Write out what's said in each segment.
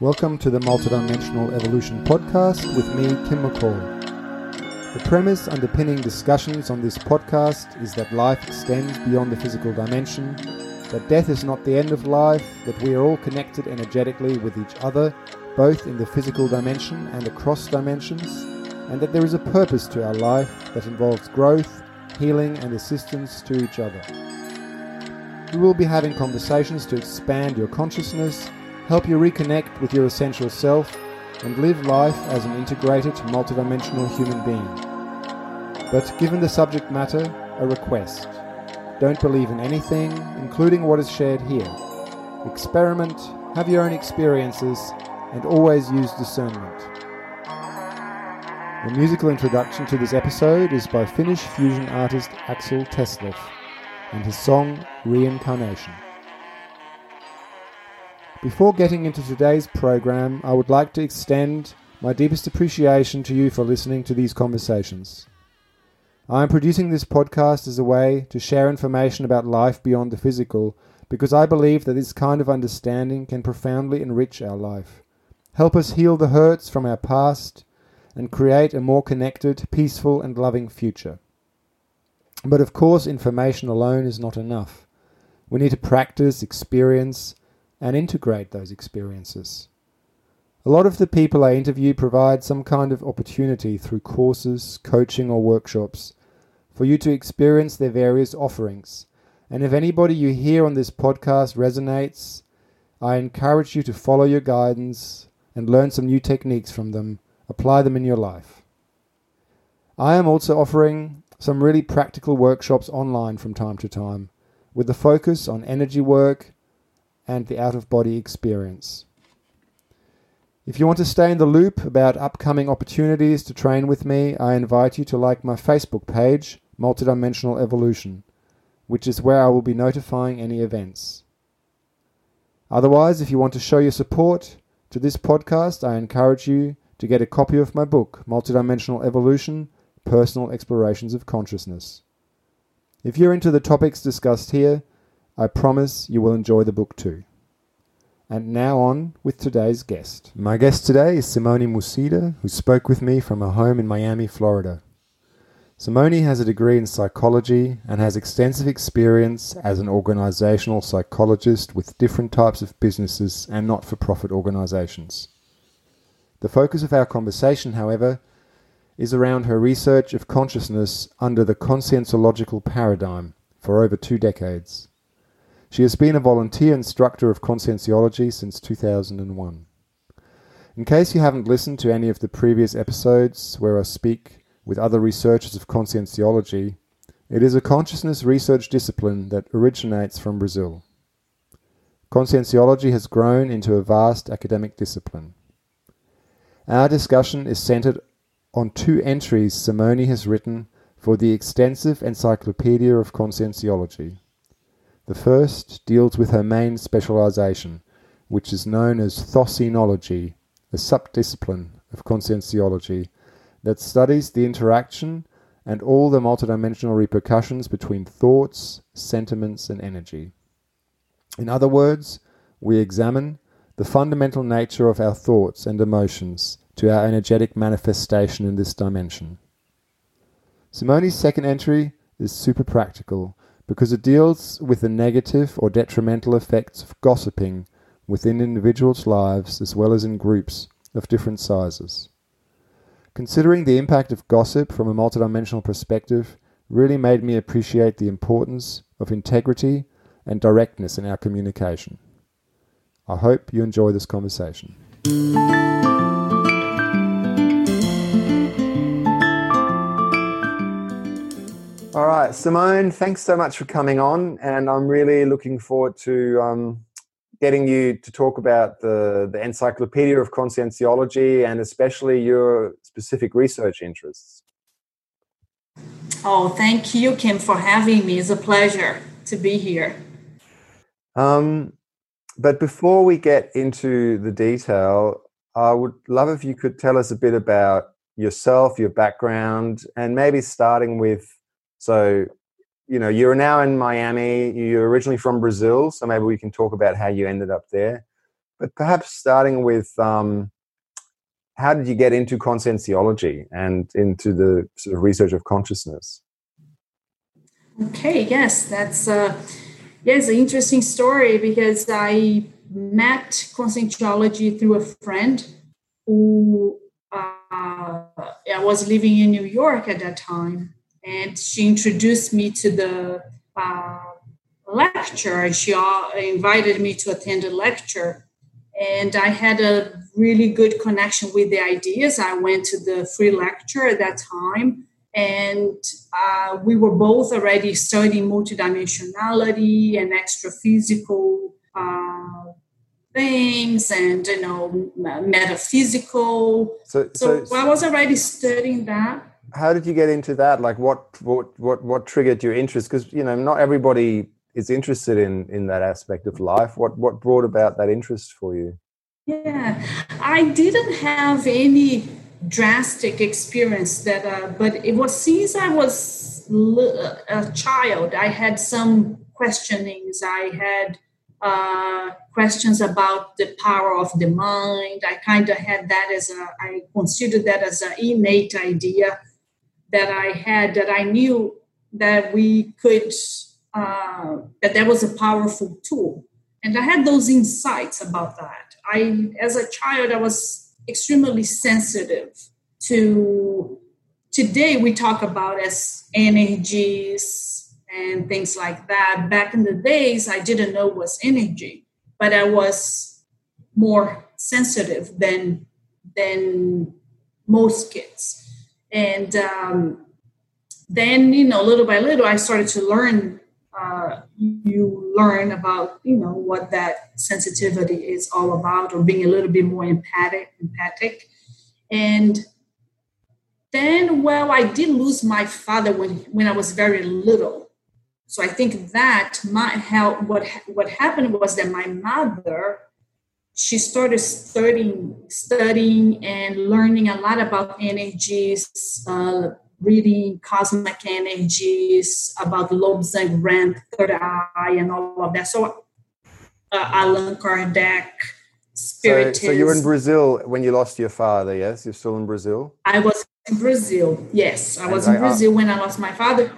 Welcome to the Multidimensional Evolution Podcast with me, Kim McCall. The premise underpinning discussions on this podcast is that life extends beyond the physical dimension, that death is not the end of life, that we are all connected energetically with each other, both in the physical dimension and across dimensions, and that there is a purpose to our life that involves growth, healing, and assistance to each other. We will be having conversations to expand your consciousness help you reconnect with your essential self, and live life as an integrated, multidimensional human being. But given the subject matter, a request. Don't believe in anything, including what is shared here. Experiment, have your own experiences, and always use discernment. The musical introduction to this episode is by Finnish fusion artist Axel Teslov and his song Reincarnation. Before getting into today's program, I would like to extend my deepest appreciation to you for listening to these conversations. I am producing this podcast as a way to share information about life beyond the physical because I believe that this kind of understanding can profoundly enrich our life, help us heal the hurts from our past, and create a more connected, peaceful, and loving future. But of course, information alone is not enough. We need to practice, experience, and integrate those experiences. A lot of the people I interview provide some kind of opportunity through courses, coaching, or workshops for you to experience their various offerings. And if anybody you hear on this podcast resonates, I encourage you to follow your guidance and learn some new techniques from them, apply them in your life. I am also offering some really practical workshops online from time to time, with the focus on energy work, and the out of body experience. If you want to stay in the loop about upcoming opportunities to train with me, I invite you to like my Facebook page, Multidimensional Evolution, which is where I will be notifying any events. Otherwise, if you want to show your support to this podcast, I encourage you to get a copy of my book, Multidimensional Evolution Personal Explorations of Consciousness. If you're into the topics discussed here, I promise you will enjoy the book too. And now on with today's guest. My guest today is Simone Musida, who spoke with me from her home in Miami, Florida. Simone has a degree in psychology and has extensive experience as an organizational psychologist with different types of businesses and not for profit organizations. The focus of our conversation, however, is around her research of consciousness under the conscienciological paradigm for over two decades. She has been a volunteer instructor of conscienciology since 2001. In case you haven't listened to any of the previous episodes where I speak with other researchers of conscienciology, it is a consciousness research discipline that originates from Brazil. Conscienciology has grown into a vast academic discipline. Our discussion is centered on two entries Simone has written for the extensive Encyclopedia of Conscienciology. The first deals with her main specialization, which is known as Thosenology, a subdiscipline of conscienciology that studies the interaction and all the multidimensional repercussions between thoughts, sentiments, and energy. In other words, we examine the fundamental nature of our thoughts and emotions to our energetic manifestation in this dimension. Simone's second entry is super practical because it deals with the negative or detrimental effects of gossiping within individuals' lives as well as in groups of different sizes. Considering the impact of gossip from a multidimensional perspective really made me appreciate the importance of integrity and directness in our communication. I hope you enjoy this conversation. All right, Simone, thanks so much for coming on, and I'm really looking forward to um, getting you to talk about the, the Encyclopedia of Conscienciology and especially your specific research interests. Oh, thank you, Kim, for having me. It's a pleasure to be here. Um, but before we get into the detail, I would love if you could tell us a bit about yourself, your background, and maybe starting with so, you know, you're now in Miami. You're originally from Brazil, so maybe we can talk about how you ended up there. but perhaps starting with um, how did you get into conscienciology and into the sort of research of consciousness? Okay, yes, that's uh, yes, an interesting story because I met conscienciology through a friend who uh, I was living in New York at that time, and she introduced me to the uh, lecture. She uh, invited me to attend a lecture, and I had a really good connection with the ideas. I went to the free lecture at that time and uh, we were both already studying multidimensionality and extra physical uh, things and you know metaphysical so, so, so, i was already studying that how did you get into that? Like what what what, what triggered your interest? Because you know not everybody is interested in in that aspect of life. What what brought about that interest for you? Yeah. I didn't have any drastic experience that uh, but it was since i was a child i had some questionings. I had uh, questions about the power of the mind. I kind of had that as a i considered that as an innate idea that i had that i knew that we could uh, that that was a powerful tool. And i had those insights about that. I as a child i was extremely sensitive to today we talk about as energies and things like that. Back in the days i didn't know was energy but i was more sensitive than than most kids and um, then you know little by little i started to learn uh, you learn about you know what that sensitivity is all about or being a little bit more empathic empathic. And then well i did lose my father when when i was very little. So i think that might help what what happened was that my mother she started studying studying and learning a lot about energies uh, reading cosmic energies about Lobsang Rampa, third eye, and all of that. So, uh, Allan Kardec, Spiritism. So, so you were in Brazil when you lost your father, yes? You're still in Brazil? I was in Brazil, yes. I was and in I, Brazil when I lost my father.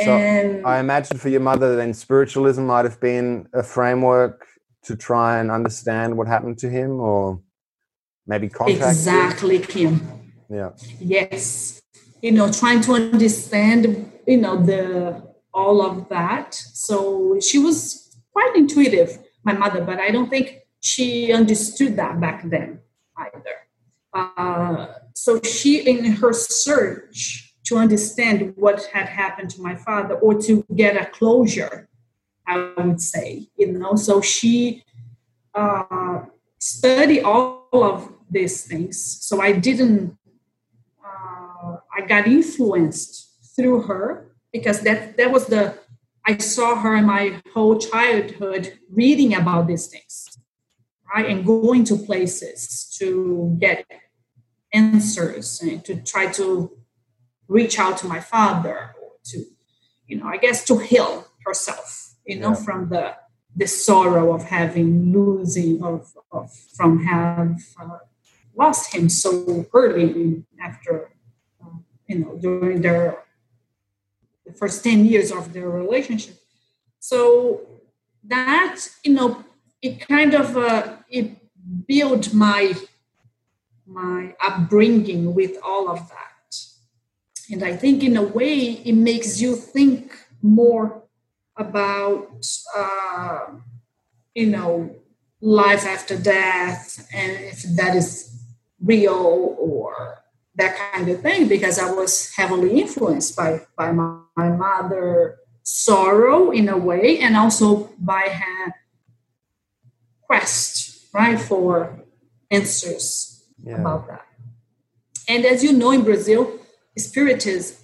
So and I imagine for your mother, then spiritualism might have been a framework to try and understand what happened to him, or maybe contact. Exactly, Kim. Yeah. Yes you know trying to understand you know the all of that so she was quite intuitive my mother but i don't think she understood that back then either uh, so she in her search to understand what had happened to my father or to get a closure i would say you know? So she uh, studied all of these things. So i didn't uh, I got influenced through her because that that was the I saw her in my whole childhood reading about these things, right, and going to places to get answers and to try to reach out to my father or to, you know, I guess to heal herself, you know, yeah. from the the sorrow of having losing of, of from have uh, lost him so early after you know during their the first 10 years of their relationship so that you know it kind of uh, it built my my upbringing with all of that and i think in a way it makes you think more about uh, you know life after death and if that is real or that kind of thing because I was heavily influenced by by my, my mother sorrow in a way and also by her quest right for answers yeah. about that and as you know in brazil spiritism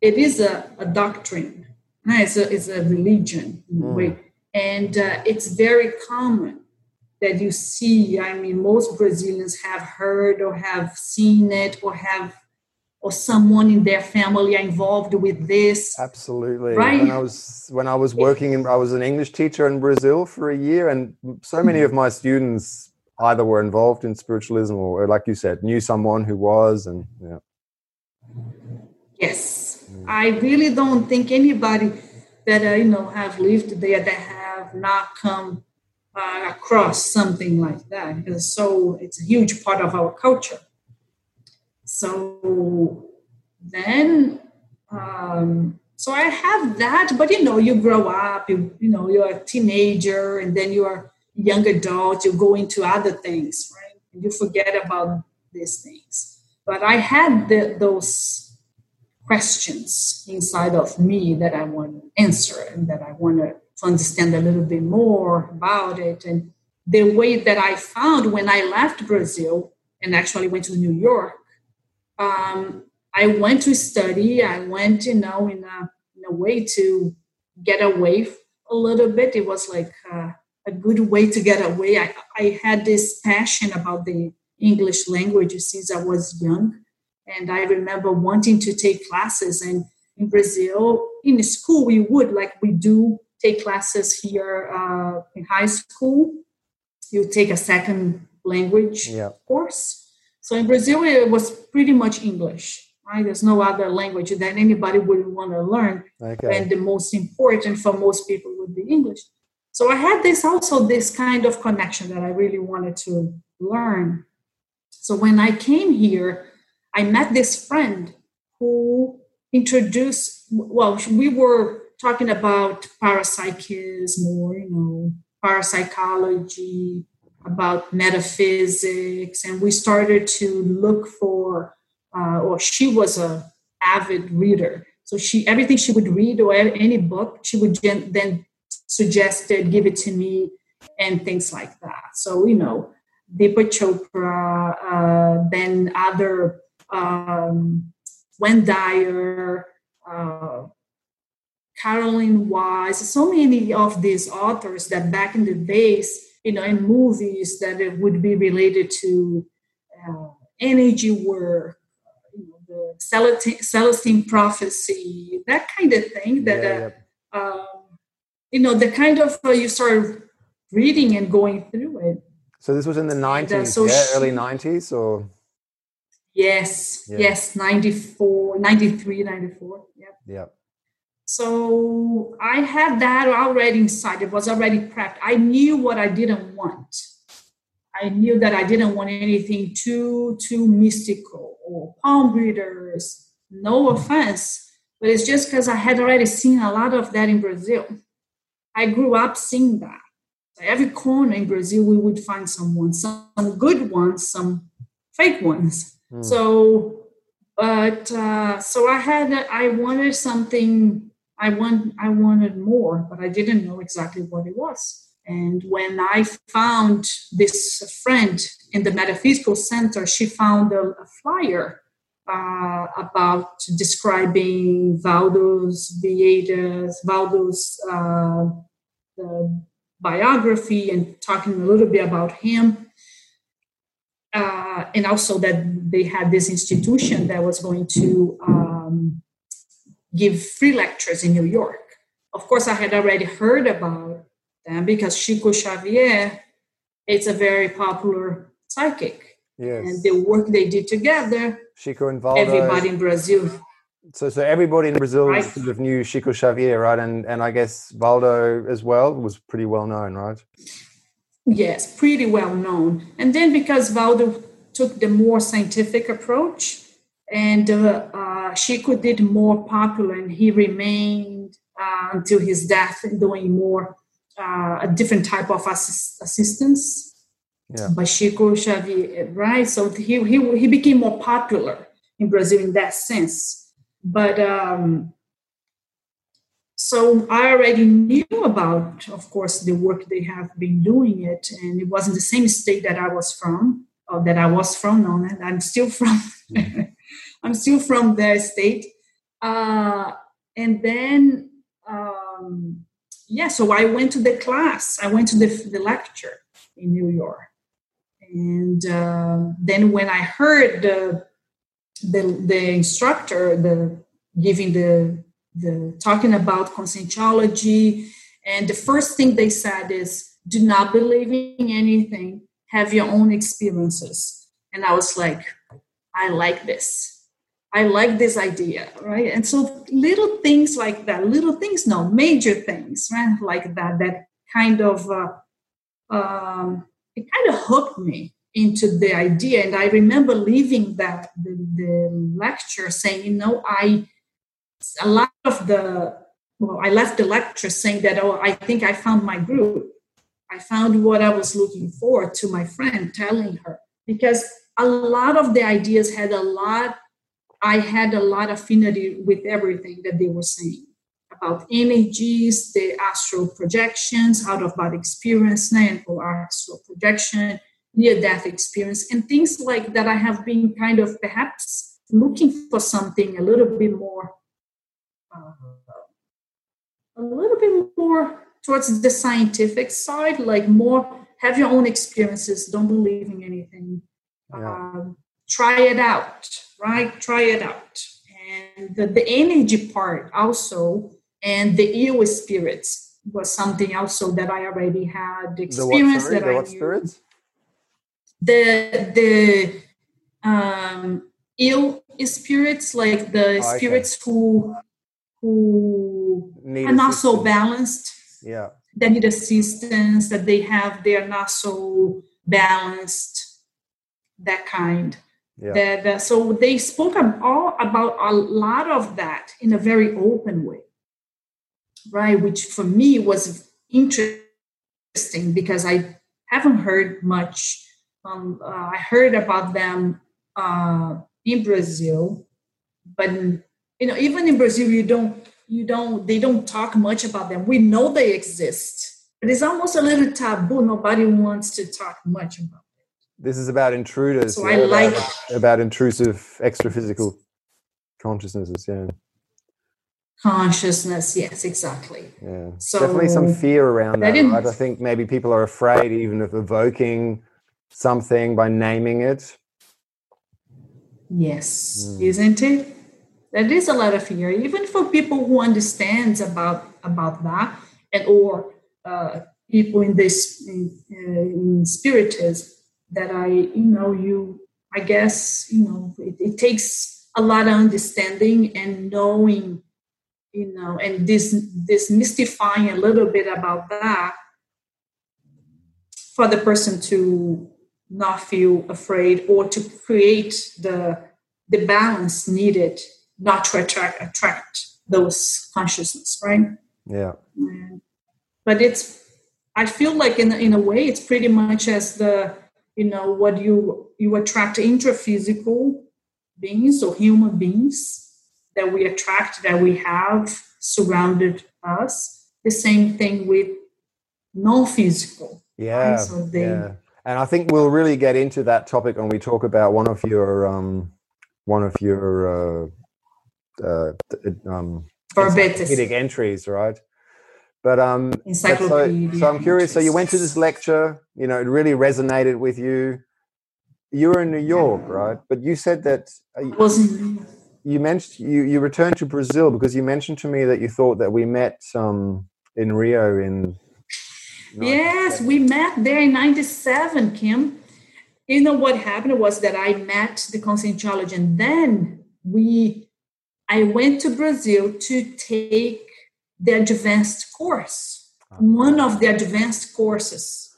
it is a, a doctrine right? it's, a, it's a religion in mm. a way and uh, it's very common that you see. I mean, most Brazilians have heard or have seen it or have or someone in their family are involved with this. Absolutely. Right? When I was when I was working in I was an English teacher in Brazil for a year and so many of my students either were involved in spiritualism or like you said knew someone who was and yeah. Yes. Mm. I really don't think anybody that uh, you know have lived there that have not come uh, across something like that because so it's a huge part of our culture so then um, so i have that but you know you grow up you you know you're a teenager and then you are young adult you go into other things right and you forget about these things but i had the, those questions inside of me that I want to answer and that I want to, understand a little bit more about it. And the way that I found when I left Brazil and actually went to New York, um, I went to study. I went, you know, in a, in a way to get away a little bit. It was like a good way to get away. I, I had this passion about the English language since I was young. And I remember wanting to take classes. And in Brazil, in school, we would, like we do, take classes here uh, in high school. You take a second language yeah. course. So in Brazil, it was pretty much English. Right? There's no other language that anybody would want to learn, okay. and the most important for most people would be English. So I had this also this kind of connection that I really wanted to learn. So when I came here, I met this friend who introduced, well, we were talking about parapsychism or, you know, parapsychology, about metaphysics, and we started to look for, uh, or she was a avid reader. So she, everything she would read or any book, she would then suggest suggested, give it to me, and things like that. So you know, Deepak Chopra, uh, then other um, Wayne Dyer, uh, Caroline Wise, so many of these authors that back in the days, you know, in movies that it would be related to uh, energy work, you know, the Celestine, Celestine prophecy, that kind of thing. That yeah, yeah. Uh, you know, the kind of uh, you start reading and going through it. So this was in the nineties, so yeah, she, early nineties, or Yes, yeah. yes, 94, 93, 94. Yeah. Yeah. So I had that already inside. It was already prepped. I knew what I didn't want. I knew that I didn't want anything too too mystical or palm readers. No offense, but it's just because I had already seen a lot of that in Brazil. I grew up seeing that. Every corner in Brazil, we would find someone, some good ones, some fake ones. Mm. So, but uh, so I had I wanted something. I want I wanted more, but I didn't know exactly what it was. And when I found this friend in the metaphysical center, she found a, a flyer uh, about describing Waldo's Vieira's, Waldo's uh, biography and talking a little bit about him uh, and also that they had this institution that was going to um, give free lectures in New York. Of course, I had already heard about them because Chico Xavier is a very popular psychic. Yes. And the work they did together, Chico and Waldo. Everybody in Brazil. So, so everybody in Brazil right. sort of knew Chico Xavier, right? And and I guess Waldo as well was pretty well known, right? Yes, pretty well known. And then because Waldo took the more scientific approach, and uh, uh, Chico did more popular, and he remained uh, until his death doing more uh, a different type of assist- assistance. Yeah. By Chico Xavier, right? So he, he he became more popular in Brazil in that sense. But um, so I already knew about, of course, the work they have been doing it, and it was in the same state that I was from, or that I was from. No, and I'm still from. Mm-hmm. I'm still from their state, uh, and then um, yeah. So I went to the class. I went to the, the lecture in New York, and uh, then when I heard the the the instructor the giving the the talking about conscientology and the first thing they said is do not believe in anything. Have your own experiences. And i was like i like this. I like this idea right? And so little things like that little things no major things right like that that kind of uh, um, it kind of hooked me into the idea. And i remember leaving that the, the lecture saying you know i a lot of the well i left the lecture saying that oh i think i found my group. I found what i was looking for to my friend telling her. Because a lot of the ideas had a lot i had a lot of affinity with everything that they were saying about energies the astral projections out of body experience or astral projection near death experience and things like that i have been kind of perhaps looking for something a little bit more a little bit more towards the scientific side like more have your own experiences don't believe in anything yeah. um, try it out right try it out and the, the energy part also and the eel spirits was something also that i already had experience the what, sorry, that the i what knew. spirits the the um ill spirits like the Oh, okay. spirits who who Need are not so balanced. Yeah. That need assistance that they have they are not so balanced that kind. Yeah. That uh, so they spoke all about a lot of that in a very open way. Right which for me was interesting because i haven't heard much um, uh, i heard about them uh, in brazil but you know even in brazil you don't you don't they don't talk much about them. We know they exist but it's almost a little taboo. Nobody wants to talk much about this is about intruders So yeah, I about- like- about intrusive extra physical consciousnesses yeah. Consciousness yes exactly. Yeah So, definitely some fear around that right? I think maybe people are afraid even of evoking something by naming it. Yes, Mm. isn't it? That is a lot of fear, even for people who understands about about that, and or uh, people in this in, uh, in spiritism. That I, you know, you, I guess, you know, it, it takes a lot of understanding and knowing, you know, and this this mystifying a little bit about that for the person to not feel afraid or to create the the balance needed not to attract attract those consciousness right? Yeah. And- but it's i feel like in, in a way it's pretty much as the you know what you you attract intraphysical beings or human beings that we attract that we have surrounded us. The same thing with non-physical yeah so they- yeah. And i think we'll really get into that topic when we talk about one of your um one of your uh, uh um encyclopedic entries right? But um so, so i'm curious. So you went to this lecture you know it really resonated with you. You were in new york right? But you said that uh, you- was you mentioned you you returned to brazil because you mentioned to me that you thought that we met um in rio in Yes, we met there in 97, Kim. You know what happened was that I met the conscientology and then we I went to Brazil to take the advanced course. Ah. One of the advanced courses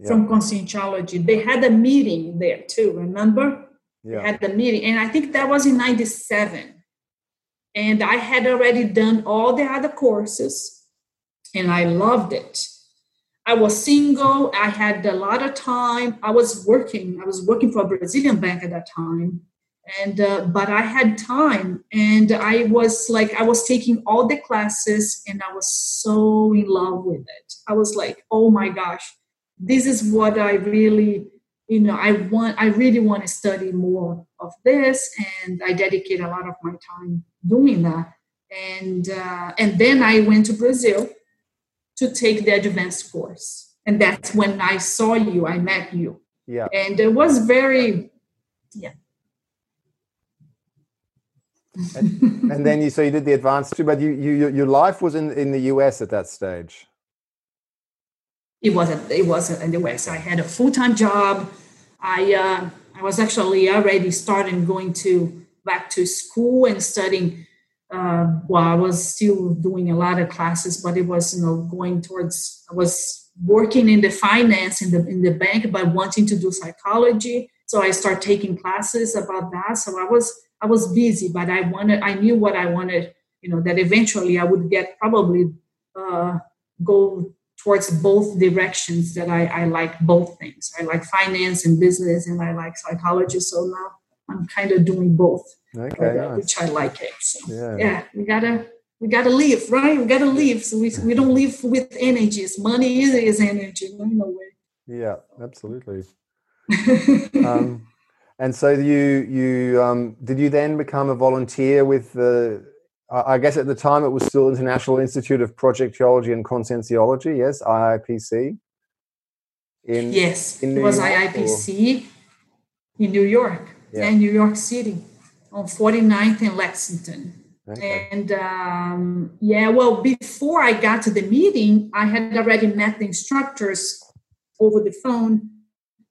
yeah, from conscientology. They had a meeting there too, remember? They yeah had the meeting and I think that was in 97. And I had already done all the other courses and I loved it. I was single. I had a lot of time. I was working. I was working for a Brazilian bank at that time, and uh, but I had time, and I was like, I was taking all the classes, and I was so in love with it. I was like, oh my gosh, this is what I really, you know, I want. I really want to study more of this, and I dedicate a lot of my time doing that. And uh, and then I went to Brazil to take the advanced course. And that's when I saw you, I met you. yeah And it was very, and, and, then you so you did the advanced too, but you, you your life was in in the US at that stage. It wasn't. It wasn't in the US. I had a full time job. I uh, I was actually already starting going to back to school and studying. Uh, well, I was still doing a lot of classes, but it was you know going towards. I was working in the finance in the in the bank, but wanting to do psychology. So I started taking classes about that. So I was I was busy, but I wanted, I knew what I wanted, you know, that eventually I would get probably uh, go towards both directions that I, I like both things. I like finance and business and I like psychology. So now I'm kind of doing both, okay, uh, nice. which I like it. So, yeah. yeah, we gotta, we gotta live, right? We gotta live. So we, we don't live with energies. Money is, is energy, no way. Yeah, absolutely. um, and so you you um, did you then become a volunteer with the? I guess at the time it was still International Institute of Projectology and Conscienciology. Yes, IIPC. In yes, in it was York, IIPC or? in New York yeah. and New York City on 49th and Lexington. Okay. And um, yeah, well, before I got to the meeting, I had already met the instructors over the phone.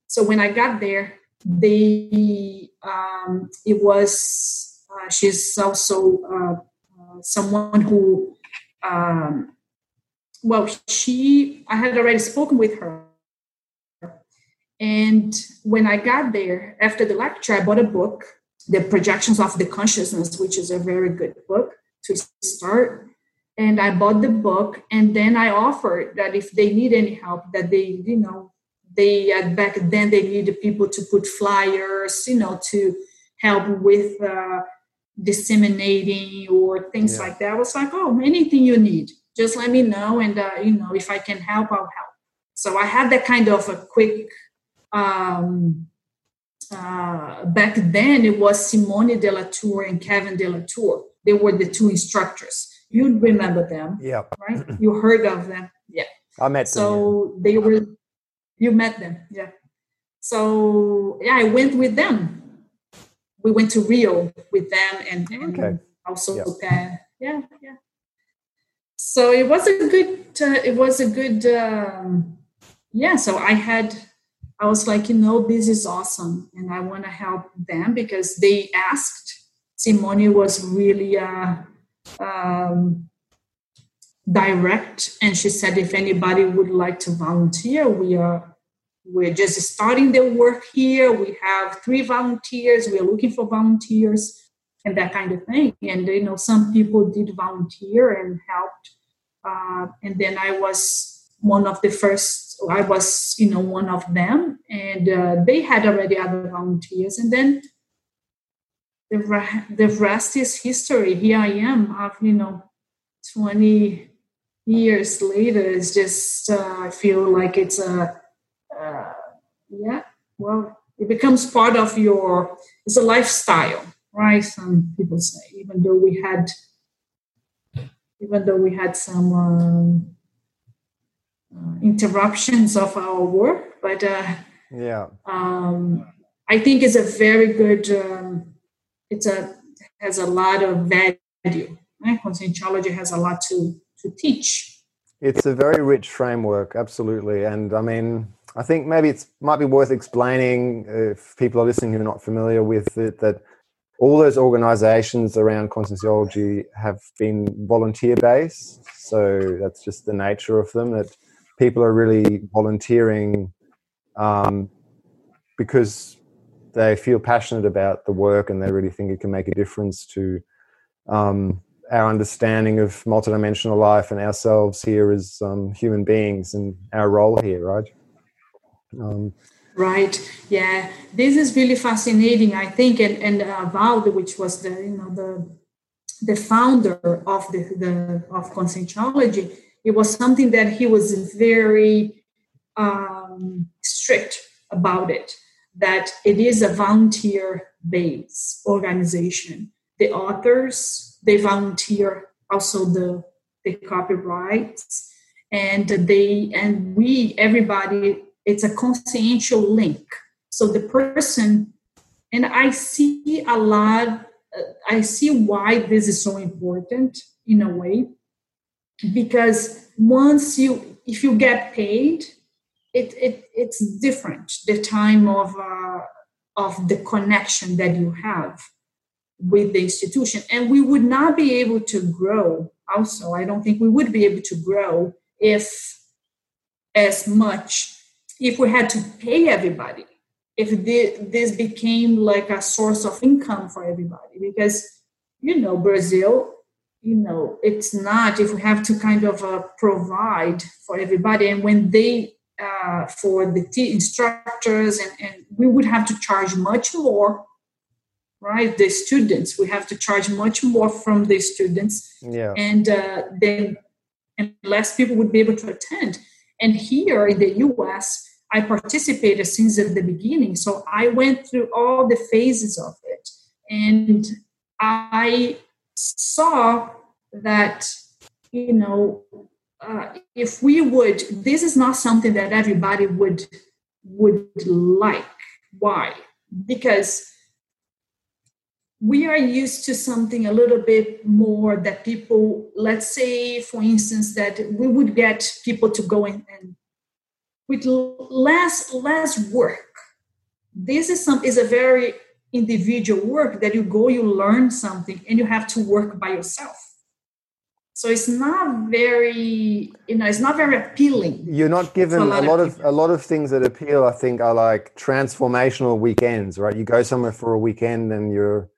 So when I got there, they um, it was uh, she's also uh, uh, someone who um, well she i had already spoken with her. And when i got there after the lecture i bought a book the projections of the consciousness which is a very good book to start. And i bought the book and then i offered that if they need any help that they you know they uh, back then they needed people to put flyers you know to help with uh, disseminating or things yeah. like that. I was like oh anything you need just let me know and uh, you know if i can help i'll help. So i had that kind of a quick um, uh, back then it was simone de la tour and kevin de la tour they were the two instructors. You remember them yeah right? You heard of them? Yeah. I met them so yeah. they were you met them, yeah. So yeah, I went with them. We went to Rio with them and, and okay. also yep. Yeah, yeah. So it was a good. Uh, it was a good. Um, yeah. So I had. I was like, you know, this is awesome, and I want to help them because they asked. Simone was really uh, um, direct, and she said, if anybody would like to volunteer, we are we're just starting the work here. We have three volunteers. We are looking for volunteers and that kind of thing. And you know, some people did volunteer and helped. Uh, and then I was one of the first. I was, you know, one of them, and uh, they had already other volunteers. And then the re- the rest is history. Here I am. I've, you know, twenty years later. It's just uh, I feel like it's a yeah, well, it becomes part of your, it's a lifestyle, right? Some people say, even though we had, even though we had some um, uh, interruptions of our work, but uh, yeah, um, I think it's a very good, um, it's a, has a lot of value. Right? Conscienciology has a lot to, to teach. It's a very rich framework, absolutely. And I mean, I think maybe it might be worth explaining if people are listening who are not familiar with it that all those organizations around conscienciology have been volunteer based. So that's just the nature of them that people are really volunteering um, because they feel passionate about the work and they really think it can make a difference to um, our understanding of multidimensional life and ourselves here as um, human beings and our role here, right? Um, right. Yeah, this is really fascinating. I think, and and uh, which was the you know the the founder of the, the of conscienciology, it was something that he was very um, strict about it. That it is a volunteer based organization. The authors they volunteer also the the copyrights and they and we everybody it's a consciential link so the person and i see a lot I see why this is so important in a way, because once you, if you get paid, it, it it's different. The time of uh, of the connection that you have with the institution, and we would not be able to grow. Also, I don't think we would be able to grow if as much if we had to pay everybody if this became like a source of income for everybody because you know brazil you know it's not if we have to kind of uh, provide for everybody and when they uh, for the t- instructors and, and we would have to charge much more right? The students we have to charge much more from the students. Yeah. And uh, then and less people would be able to attend. And here in the us I participated since the beginning. So I went through all the phases of it. And I saw that, you know, uh, if we would, this is not something that everybody would would like. Why? Because we are used to something a little bit more that people, let's say, for instance, that we would get people to go in and with less less work. This is some is a very individual work that you go, you learn something, and you have to work by yourself. So it's not very, you know, it's not very appealing. You're not given a lot, a lot of, of a lot of things that appeal. I think are like transformational weekends, right? You go somewhere for a weekend and you're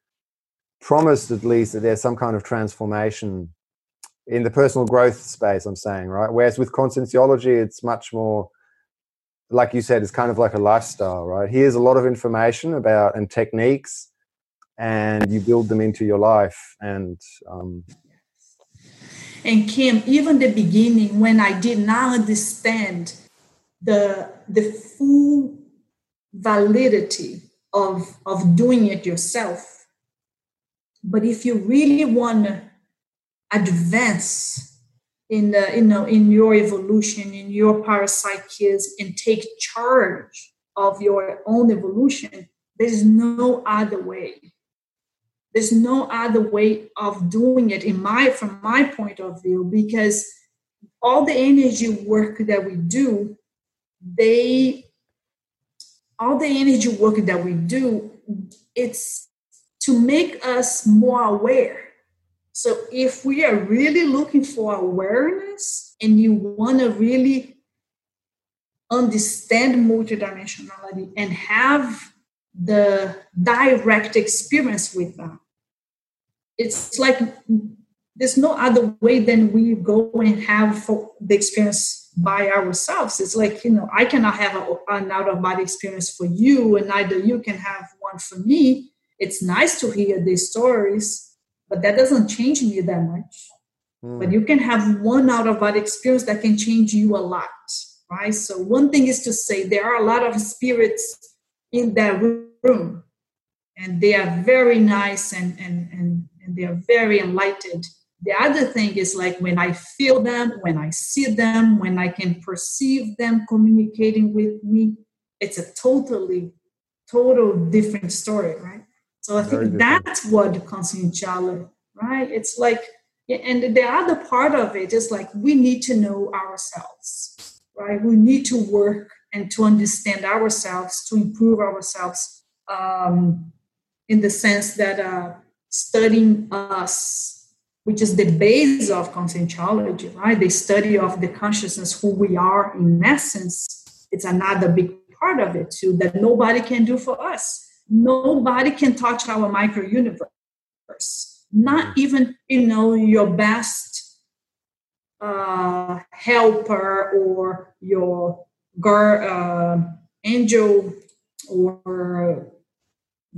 promised at least that there's some kind of transformation in the personal growth space. I'm saying, right? Whereas with conscientiology, it's much more like you said, it's kind of like a lifestyle, right? Here's a lot of information about and techniques, and you build them into your life. And um, and Kim, even the beginning when I did not understand the the full validity of of doing it yourself, but if you really want to advance in the you know in your evolution in your parapsyche and take charge of your own evolution there's no other way. There's no other way of doing it in my from my point of view because all the energy work that we do they all the energy work that we do it's to make us more aware so if we are really looking for awareness and you want to really understand multidimensionality and have the direct experience with that, it's like there's no other way than we go and have the experience by ourselves. It's like, you know, I cannot have an out of body experience for you, and neither you can have one for me. It's nice to hear these stories, but that doesn't change me that much. Mm. But you can have one out of body experience that can change you a lot, right? So one thing is to say there are a lot of spirits in that room, and they are very nice and and and, and they are very enlightened. The other thing is like when I feel them, when I see them, when I can perceive them communicating with me, it's a totally, total different story, right? So I think that's what conscientiality, right? It's like, and the other part of it is like we need to know ourselves, right? We need to work and to understand ourselves, to improve ourselves, um, in the sense that uh, studying us, which is the base of conscientiology, right? The study of the consciousness, who we are in essence, it's another big part of it too that nobody can do for us nobody can touch our micro universe not mm. even you know your best uh, helper or your gar- uh, angel or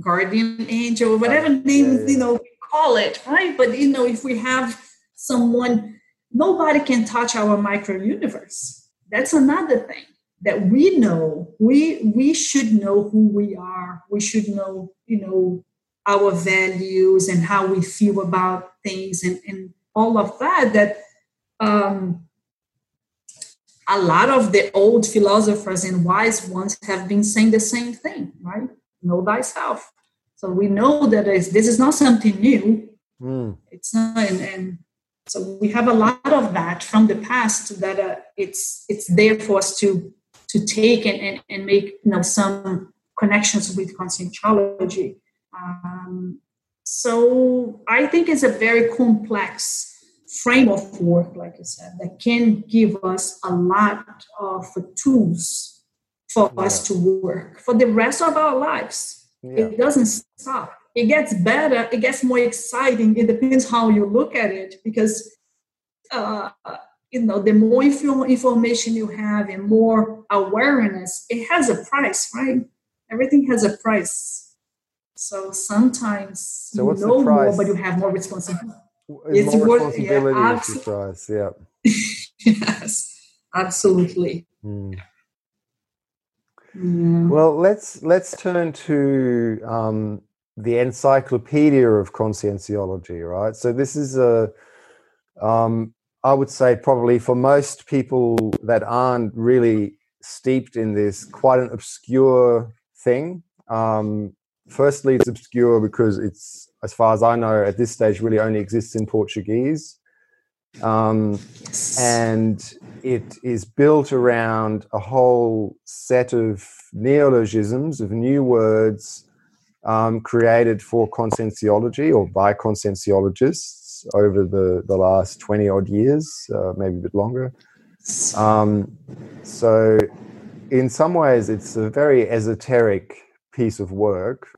guardian angel whatever name you know we call it right? But you know if we have someone nobody can touch our micro universe that's another thing that we know we we should know who we are we should know you know our values and how we feel about things and, and all of that that um, a lot of the old philosophers and wise ones have been saying the same thing right know thyself So we know that this is not something new. Mm. It's not, and, and, so we have a lot of that from the past that uh, it's it's there for us to to take and, and, and make you know some connections with conscientiology. Um, so I think it's a very complex frame of work, like I said, that can give us a lot of tools for yeah. us to work for the rest of our lives. Yeah. It doesn't stop. It gets better. It gets more exciting. It depends how you look at it, because uh, you know the more information you have and more awareness, it has a price, right? Everything has a price. So sometimes so you know more, but you have more responsibility. It's more responsibility yeah, exercise. Yeah. yes, absolutely. Mm. Yeah. Well, let's let's turn to um, the Encyclopedia of Conscientiology, right? So this is a, um, I would say probably for most people that aren't really steeped in this, quite an obscure thing. Um, firstly, it's obscure because it's, as far as I know, at this stage, really only exists in Portuguese. Um, and it is built around a whole set of neologisms, of new words um, created for conscientiology or by over the, the last 20 odd years, uh, maybe a bit longer. Um, so, in some ways, it's a very esoteric piece of work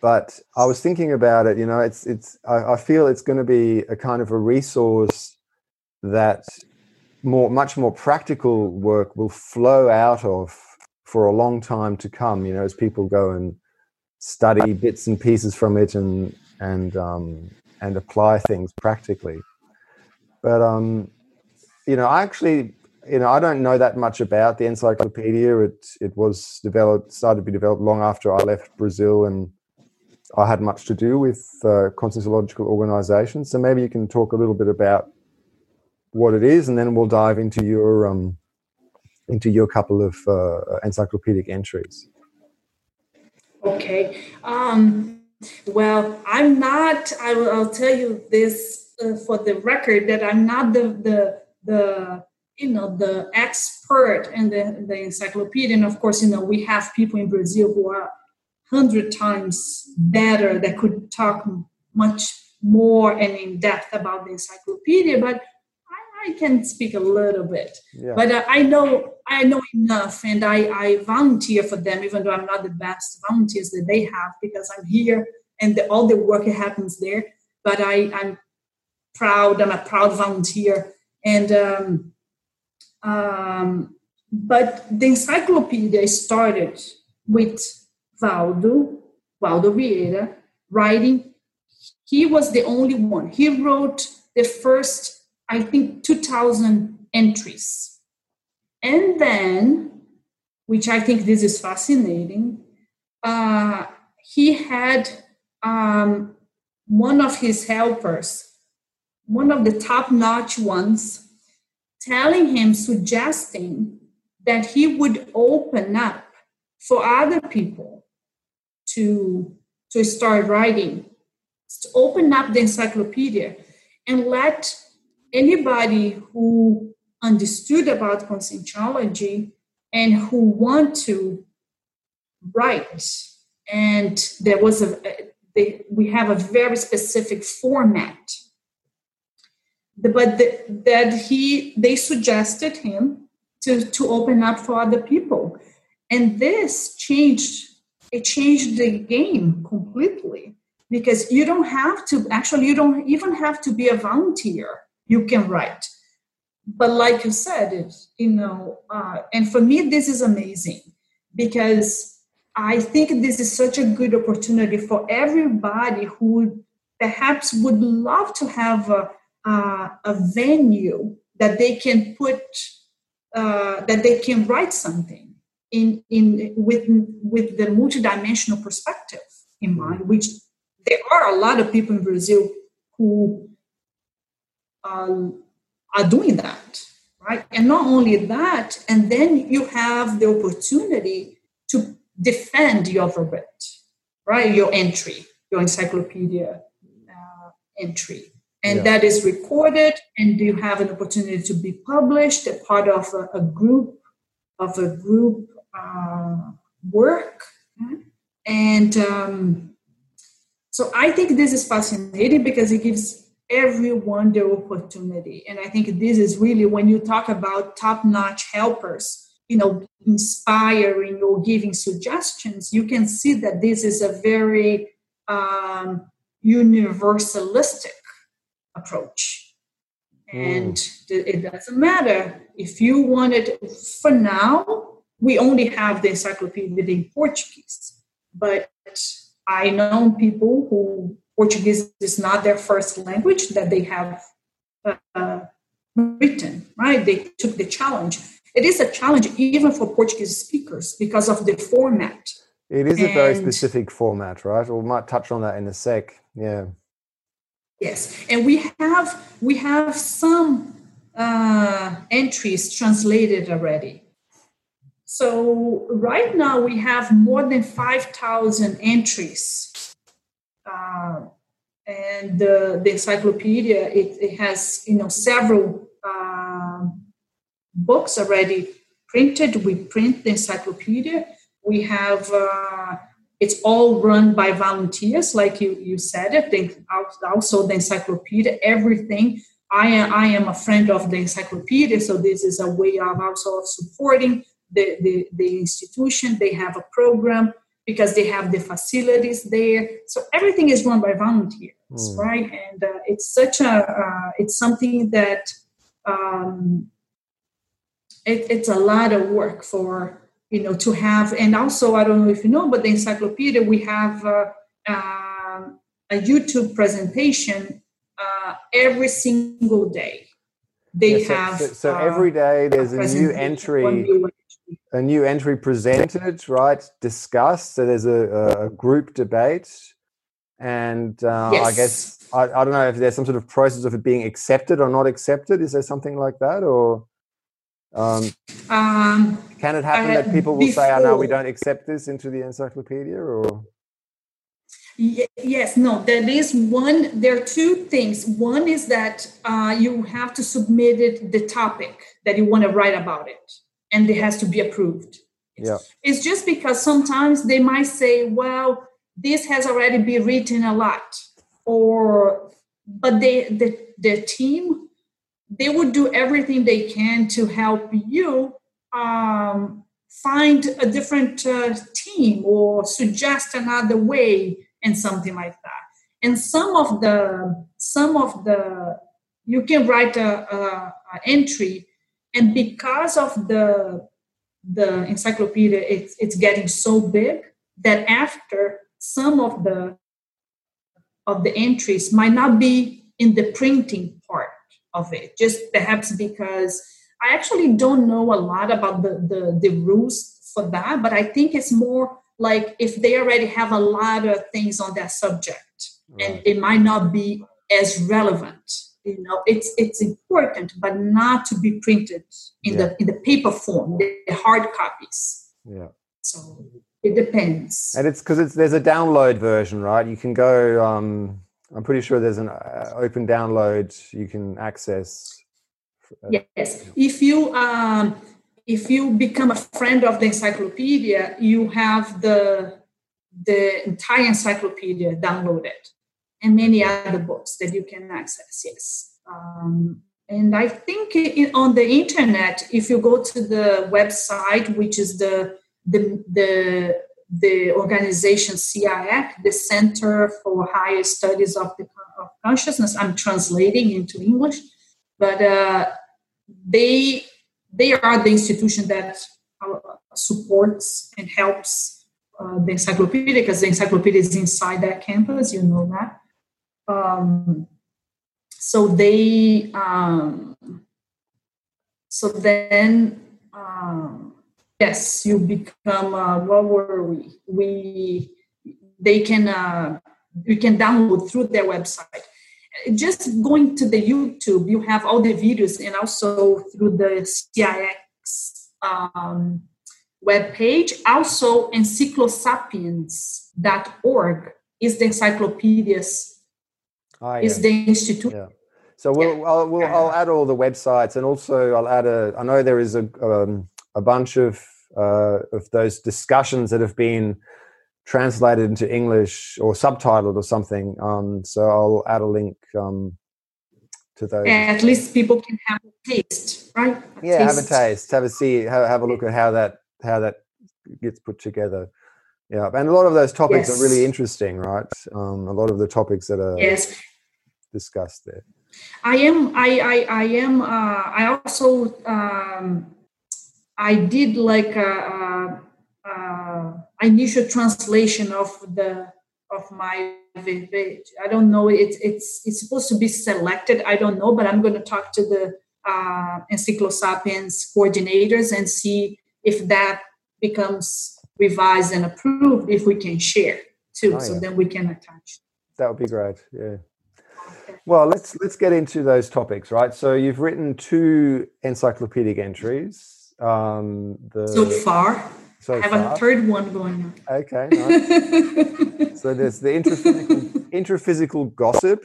but I was thinking about it. You know, it's it's. I, I feel it's going to be a kind of a resource that more much more practical work will flow out of for a long time to come. You know, as people go and study bits and pieces from it and and um, and apply things practically. But um, you know, I actually you know, I don't know that much about the encyclopedia. It it was developed, started to be developed long after I left Brazil, and I had much to do with uh, conscientiological organisations. So maybe you can talk a little bit about what it is, and then we'll dive into your um, into your couple of uh, encyclopedic entries. Okay. Um, well, I'm not. I will, I'll tell you this uh, for the record that I'm not the the the you know the expert in the, the encyclopedia and of course you know we have people in brazil who are hundred times better that could talk much more and in depth about the encyclopedia but i, can speak a little bit yeah. but uh, i know i know enough and I, I volunteer for them even though i'm not the best volunteers that they have because i'm here and the, all the work happens there but I, i'm proud i'm a proud volunteer and um, um, but the encyclopedia started with Waldo, Waldo Vieira, writing. He was the only one. He wrote the first, I think, 2,000 entries. And then, which I think this is fascinating, uh, he had um, one of his helpers, one of the top notch ones, telling him, suggesting that he would open up for other people to to start writing to open up the encyclopedia and let anybody who understood about conscientiology and who want to write. And there was a they, we have a very specific format. But the, that he they suggested him to to open up for other people. And this changed it changed the game completely. Because you don't have to actually you don't even have to be a volunteer you can write. But like you said it you know uh, and for me this is amazing because i think this is such a good opportunity for everybody who perhaps would love to have a, a, venue that they can put uh, that they can write something in in with with the multidimensional perspective in mind, which there are a lot of people in Brazil who um, are doing that, right? And not only that, and then you have the opportunity to defend your verbet, right? Your entry, your encyclopedia uh, entry. And yeah. that is recorded, and you have an opportunity to be published, a part of a, a group of a group uh, work. And um, so I think this is fascinating because it gives everyone the opportunity. And I think this is really when you talk about top notch helpers, you know, inspiring or giving suggestions, you can see that this is a very um, universalistic approach. And mm. it doesn't matter if you want it for now, we only have the encyclopedia in Portuguese. But I know people who Portuguese is not their first language that they have uh, written, right? They took the challenge. It is a challenge even for Portuguese speakers because of the format. It is and, a very specific format, right? We might touch on that in a sec. Yeah. Yes, and we have we have some uh, entries translated already. So right now we have more than five thousand entries uh, and the, the encyclopedia it, it, has you know several uh, books already printed. We print the encyclopedia. We have uh, it's all run by volunteers like you, you said it think also the encyclopedia everything. I am, I am a friend of the encyclopedia so this is a way of also of supporting the, the, the institution. They have a program because they have the facilities there. So everything is run by volunteers, mm. right? And uh, it's such a uh, it's something that um, it, it's a lot of work for you know to have. And also, I don't know if you know, but the encyclopedia we have uh, um, a YouTube presentation uh, every single day. They yeah, so, have so, so every day there's a, a new entry a new entry presented, right? Discussed. So there's a, a group debate, and uh, yes. I guess I, I, don't know if there's some sort of process of it being accepted or not accepted. Is there something like that, or um, um, can it happen uh, that people will before, say, "Oh no, we don't accept this into the encyclopedia," or Yes, no, there is one, there are two things. One is that uh, you have to submit it, the topic that you want to write about it and it has to be approved. Yeah. It's just because sometimes they might say, well, this has already been written a lot, or but they the, the team they would do everything they can to help you um, find a different uh, team or suggest another way and something like that. And some of the some of the you can write a, a, a entry and because of the the encyclopedia it's, it's getting so big that after some of the of the entries might not be in the printing part of it just perhaps because i actually don't know a lot about the the, the rules for that but i think it's more like if they already have a lot of things on that subject right. and it might not be as relevant you know it's it's important but not to be printed in yeah. the in the paper form the, hard copies. Yeah. So it depends. And it's because it's there's a download version right? You can go um i'm pretty sure there's an uh, open download you can access. Uh, yes. If you um if you become a friend of the encyclopedia you have the the entire encyclopedia downloaded and many other books that you can access. Yes. Um, and I think on the internet, if you go to the website, which is the the the, the organization CEAEC, the Center for Higher Studies of the of Consciousness, I'm translating into English, but uh, they they are the institution that uh, supports and helps uh, the encyclopedia because the encyclopedia is inside that campus. You know that. Um, so they, um, so then, um, yes, you become. Uh, what were we? We they can uh, you can download through their website. Just going to the YouTube, you have all the videos, and also through the cix um, web page. Also, Encyclosapiens org is the encyclopedias Ah, yeah. is the institute Yeah. So we'll, I'll, we'll, I'll add all the websites, and also I'll add a. I know there is a um, a bunch of uh, of those discussions that have been translated into English or subtitled or something. Um, so I'll add a link um, to those. at least people can have a taste right A yeah, have a taste, have a see, have, have a look at how that how that gets put together. Yeah, and a lot of those topics are really interesting, right? Um, a lot of the topics that are yes discussed there. I am. I. I. I am. Uh, I also. Um, I did like a, a, a initial translation of the of my. I don't know. It's it's it's supposed to be selected. I don't know, but I'm going to talk to the uh, Encyclosapiens coordinators and see if that becomes revised and approved. If we can share too, Oh, so then we can attach. That would be great. Yeah. Well, let's let's get into those topics, right? So you've written two encyclopedic entries. Um, the So far, so I have far. a third one going on. Okay, nice. so there's the intraphysical, intraphysical gossip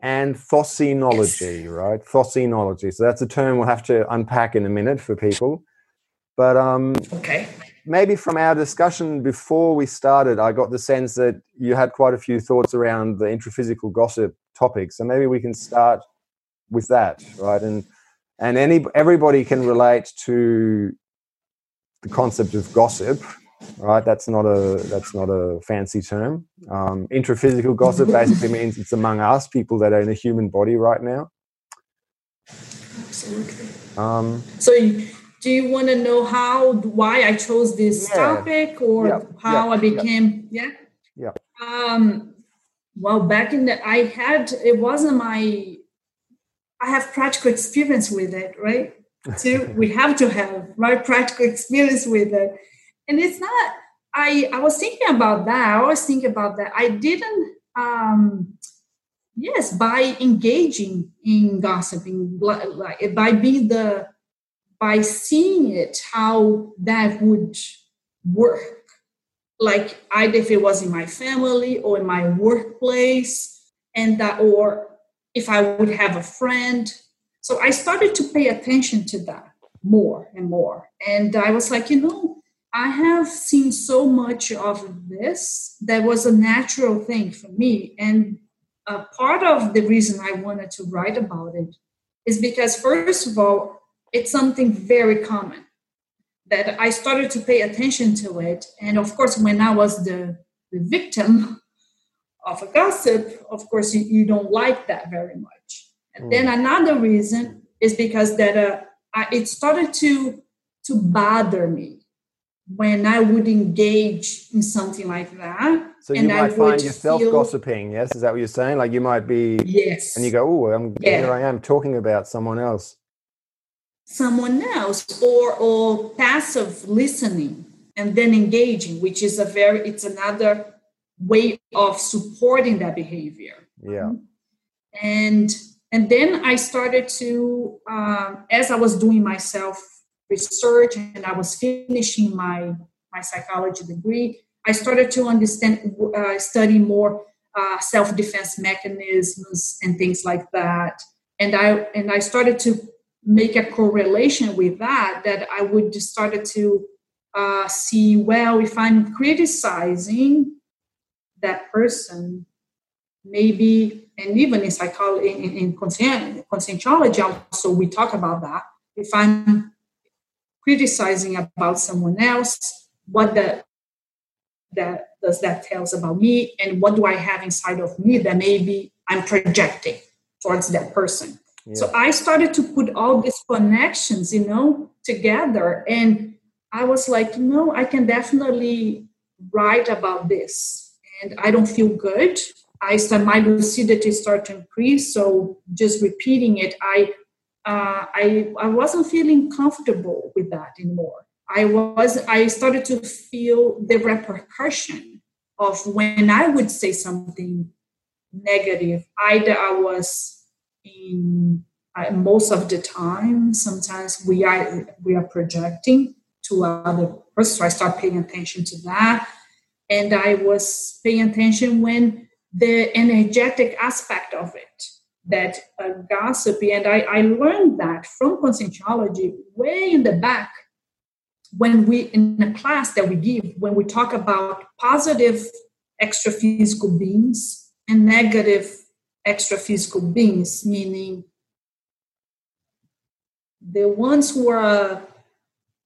and thosenology, right? Thosenology. So that's a term we'll have to unpack in a minute for people. But um, okay. Maybe from our discussion before we started, I got the sense that you had quite a few thoughts around the intraphysical gossip topic. So maybe we can start with that, right? And and any everybody can relate to the concept of gossip, right? That's not a that's not a fancy term. Um, intraphysical gossip basically means it's among us, people that are in a human body right now. Absolutely. Um, So, do you want to know how, why I chose this Yeah. topic, or Yep, how yep, I became? Yeah. yeah Um. Well, back in the, I had it wasn't my. I have practical experience with it, right? So we have to have right practical experience with it, and it's not. I I was thinking about that. I always think about that. I didn't. Um, yes, by engaging in gossiping, like by being the by seeing it how that would work. Like either if it was in my family or in my workplace and that or if i would have a friend. So i started to pay attention to that more and more. And i was like you know i have seen so much of this that was a natural thing for me. And part of the reason i wanted to write about it is because first of all it's something very common that I started to pay attention to it. And of course, when I was the, the victim of a gossip, of course, you, you don't like that very much. And then another reason is because that uh, I, it started to to bother me when I would engage in something like that. so you And I might find yourself feel- gossiping. Yes, is that what you're saying? Like you might be, Yes. and you go, "Oh, I'm here. I am talking about someone else." Someone else or or passive listening and then engaging which is a very it's another way of supporting that behavior Yeah. and and then i started to um, as i was doing myself research and i was finishing my my psychology degree i started to understand uh, study more uh, self-defense mechanisms and things like that and i and i started to make a correlation with that that i would just started to uh, see well if i'm criticizing that person maybe and even in psychology in, in conscientiology also we talk about that. If i'm criticizing about someone else what the that does that tells about me and what do i have inside of me that maybe i'm projecting towards that person Yeah. so I started to put all these connections, you know, together. And I was like, no, I can definitely write about this. And I don't feel good. I start my lucidity start to increase. So just repeating it, I uh, I I wasn't feeling comfortable with that anymore. I was I started to feel the repercussion of when I would say something negative. Either I was in uh, most of the time sometimes we are we are projecting to other persons so i start paying attention to that. And I was paying attention when the energetic aspect of it that uh, gossip and I, I learned that from conscientiology way in the back when we in a class that we give when we talk about positive extra physical beings and negative extra physical beings meaning the ones who are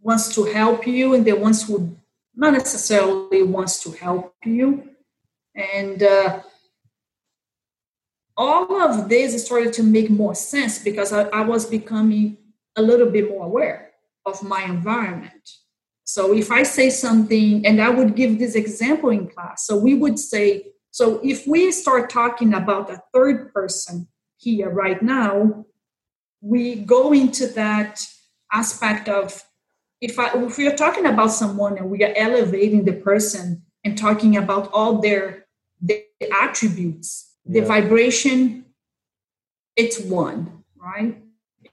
wants to help you and the ones who not necessarily wants to help you. And uh, all of this started to make more sense because I, I was becoming a little bit more aware of my environment. So if i say something and i would give this example in class. So we would say so if we start talking about a third person here right now we go into that aspect of if, I, if we are talking about someone and we are elevating the person and talking about all their, their attributes, yeah. the vibration, it's one, right?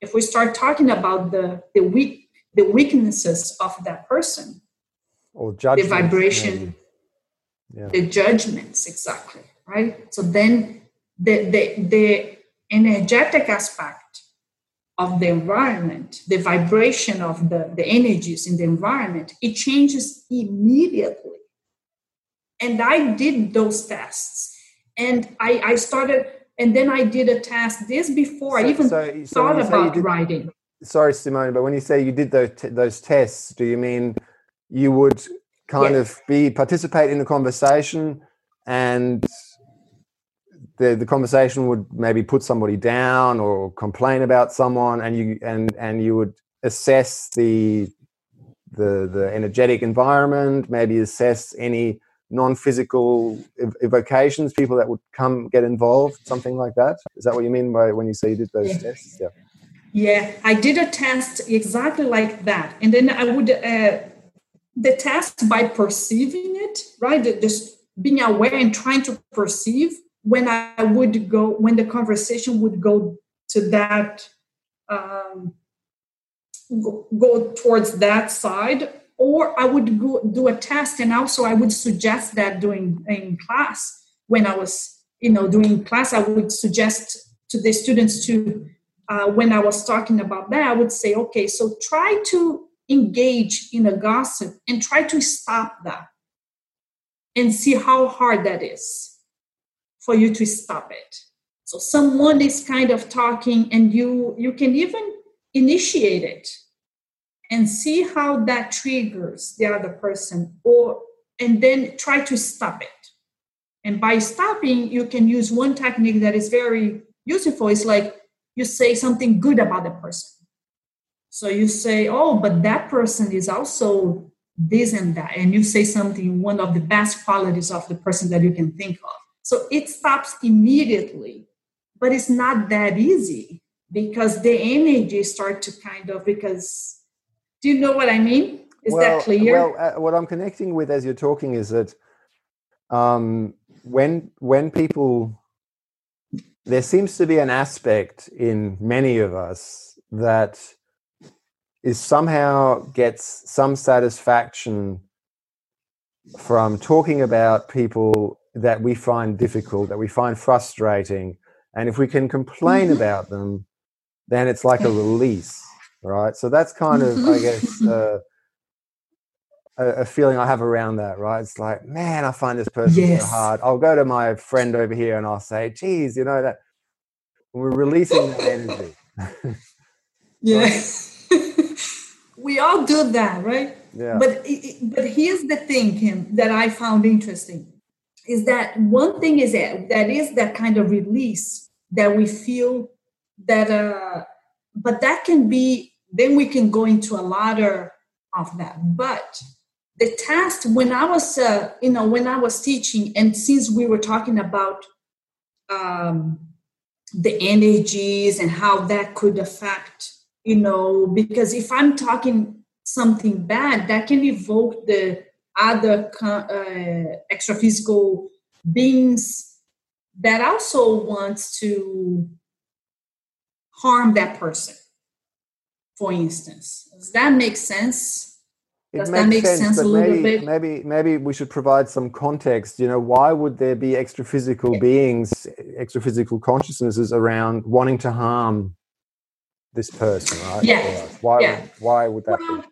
If we start talking about the the weak the weaknesses of that person, or the vibration, yeah. the judgments, exactly, right? So then the the the energetic aspect of the environment, the vibration of the, the energies in the environment, it changes immediately. And I did those tests. And I, I started, and then I did a test this before so, I even so, so thought about did, writing. Sorry, Simone, but when you say you did those, t- those tests, do you mean you would kind yes. of be participate in the conversation and the, the conversation would maybe put somebody down or complain about someone and you and and you would assess the the the energetic environment maybe assess any non-physical ev- evocations people that would come get involved something like that is that what you mean by when you say you did those yeah. tests yeah yeah i did a test exactly like that and then i would uh, the test by perceiving it right? Just being aware and trying to perceive when I would go, when the conversation would go to that, um, go, towards that side, or I would go, do a test, and also I would suggest that doing in class when I was, you know, doing class, I would suggest to the students to, uh, when I was talking about that, I would say, okay, so try to engage in a gossip and try to stop that and see how hard that is for you to stop it. So someone is kind of talking and you you can even initiate it and see how that triggers the other person or and then try to stop it. And by stopping you can use one technique that is very useful. It's like you say something good about the person so you say oh but that person is also this and that and you say something one of the best qualities of the person that you can think of so it stops immediately, but it's not that easy because the energy start to kind of because do you know what I mean? Is well, that clear? Well, uh, what I'm connecting with as you're talking is that um, when when people there seems to be an aspect in many of us that is somehow gets some satisfaction from talking about people that we find difficult, that we find frustrating. And if we can complain mm-hmm. about them, then it's like a release, right? So that's kind of, I guess, uh, a, feeling I have around that, right? It's like, man, I find this person yes. so hard. I'll go to my friend over here and I'll say, geez, you know, that we're releasing that energy. yeah. We all do that, right? Yeah. But but here's the thing, Kim, that I found interesting is that one thing is that that is that kind of release that we feel that uh but that can be then we can go into a ladder of that but the test when i was uh, you know when i was teaching and since we were talking about um the energies and how that could affect you know because if i'm talking something bad that can evoke the other uh, extra physical beings that also wants to harm that person for instance does that make sense Does that make sense, sense a little maybe, bit? Maybe, maybe we should provide some context. You know, why would there be extra physical yeah. beings, extra physical consciousnesses around wanting to harm this person, right? Yeah. Why? Yeah. Why would that well, be?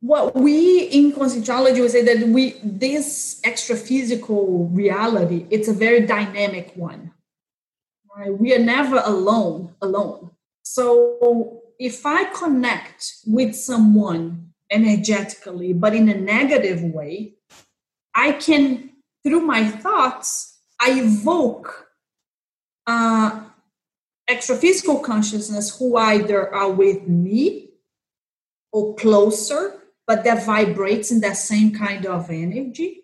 What we in conscientiology would say that we this extra physical reality, it's a very dynamic one. Right? We are never alone, alone. So if I connect with someone energetically, but in a negative way, I can, through my thoughts, I evoke uh, extra physical consciousness who either are with me or closer, but that vibrates in that same kind of energy.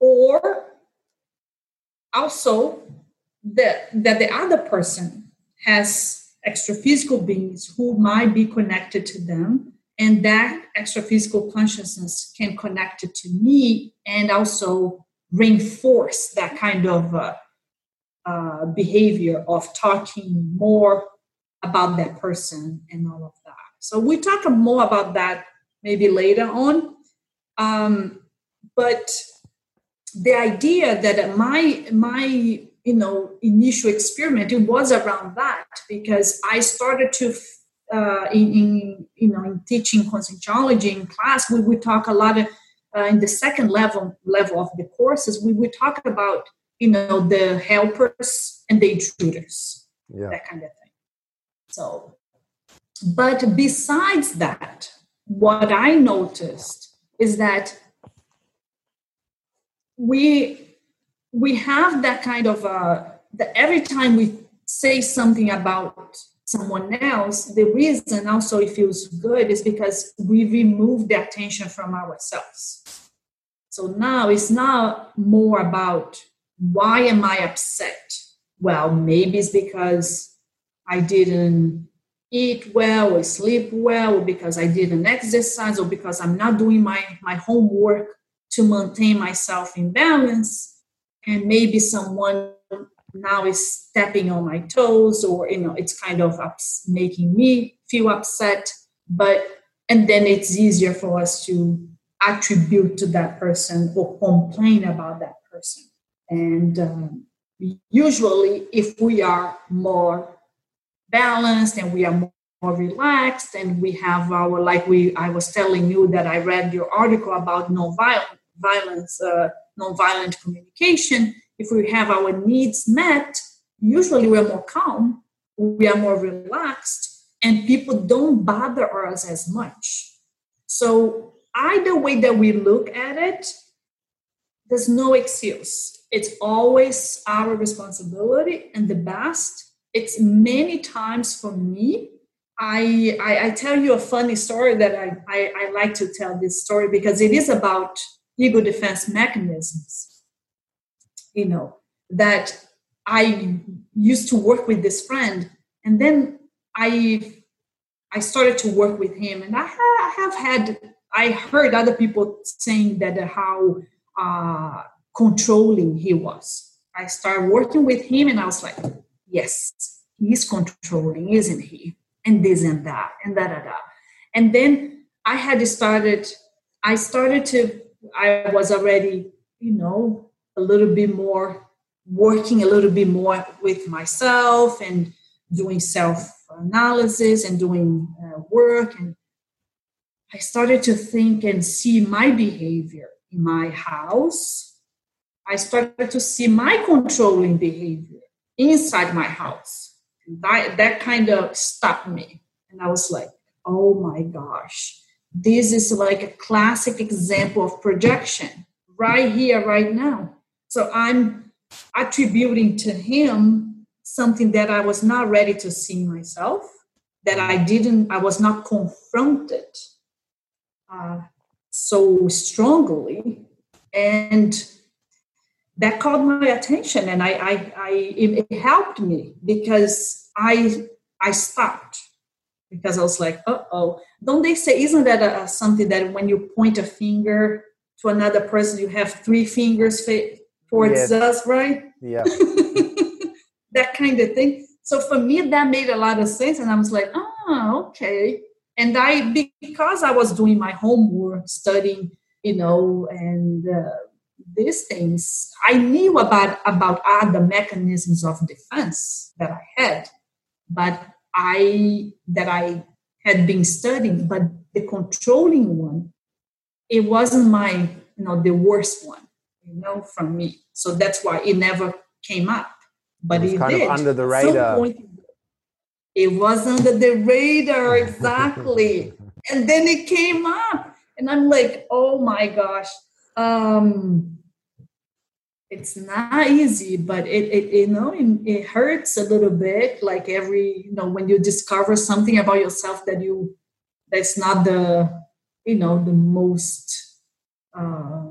Or also that, that the other person has extra physical beings who might be connected to them and that extra physical consciousness can connect it to me and also reinforce that kind of uh, uh, behavior of talking more about that person and all of that. So we talk more about that maybe later on. Um, but the idea that my my you know initial experiment it was around that because i started to uh, in, in, you know in teaching conscientiology in class we would talk a lot of, uh, in the second level level of the courses we would talk about you know the helpers and the intruders yeah. that kind of thing so but besides that what i noticed is that we we have that kind of uh, that every time we say something about someone else, the reason also it feels good is because we remove the attention from ourselves. So now it's not more about why am I upset? Well, maybe it's because I didn't eat well or sleep well or because I didn't exercise or because I'm not doing my, my homework to maintain myself in balance. And maybe someone now is stepping on my toes or you know it's kind of ups, making me feel upset. But and then it's easier for us to attribute to that person or complain about that person and um, usually if we are more balanced and we are more, relaxed and we have our like we i was telling you that i read your article about no violence uh, nonviolent communication, if we have our needs met, usually we're more calm, we are more relaxed, and people don't bother us as much. So, either way that we look at it, there's no excuse. It's always our responsibility and the best. It's many times for me. I, I, I tell you a funny story that I, I, I like to tell this story because it is about ego defense mechanisms you know that i used to work with this friend and then i i started to work with him and i have had i heard other people saying that how uh, controlling he was i started working with him and i was like yes he's controlling isn't he and this and that and da da da and then i had started i started to I was already, you know, a little bit more working a little bit more with myself and doing self analysis and doing uh, work. And I started to think and see my behavior in my house. I started to see my controlling behavior inside my house. And that, that kind of stopped me. And I was like, oh my gosh, this is like a classic example of projection right here, right now. So I'm attributing to him something that I was not ready to see myself, that I didn't, I was not confronted uh, so strongly. And that caught my attention and I, I, I it, helped me because I, I stopped because I was like, uh oh. Don't they say, isn't that a, something that when you point a finger to another person, you have three fingers towards yes. us, right? Yeah. that kind of thing. So for me, that made a lot of sense. And I was like, oh, okay. and I because I was doing my homework, studying, you know, and uh, these things, I knew about about other mechanisms of defense that I had, but I that I had been studying, but the controlling one, it wasn't my you know the worst one, you know, from me. So that's why it never came up. But it, it kind did. of under the radar. Point, it was under the radar exactly, and then it came up, and I'm like, oh my gosh. Um, it's not easy but it, it you know it, it, hurts a little bit like every you know when you discover something about yourself that you that's not the you know the most uh,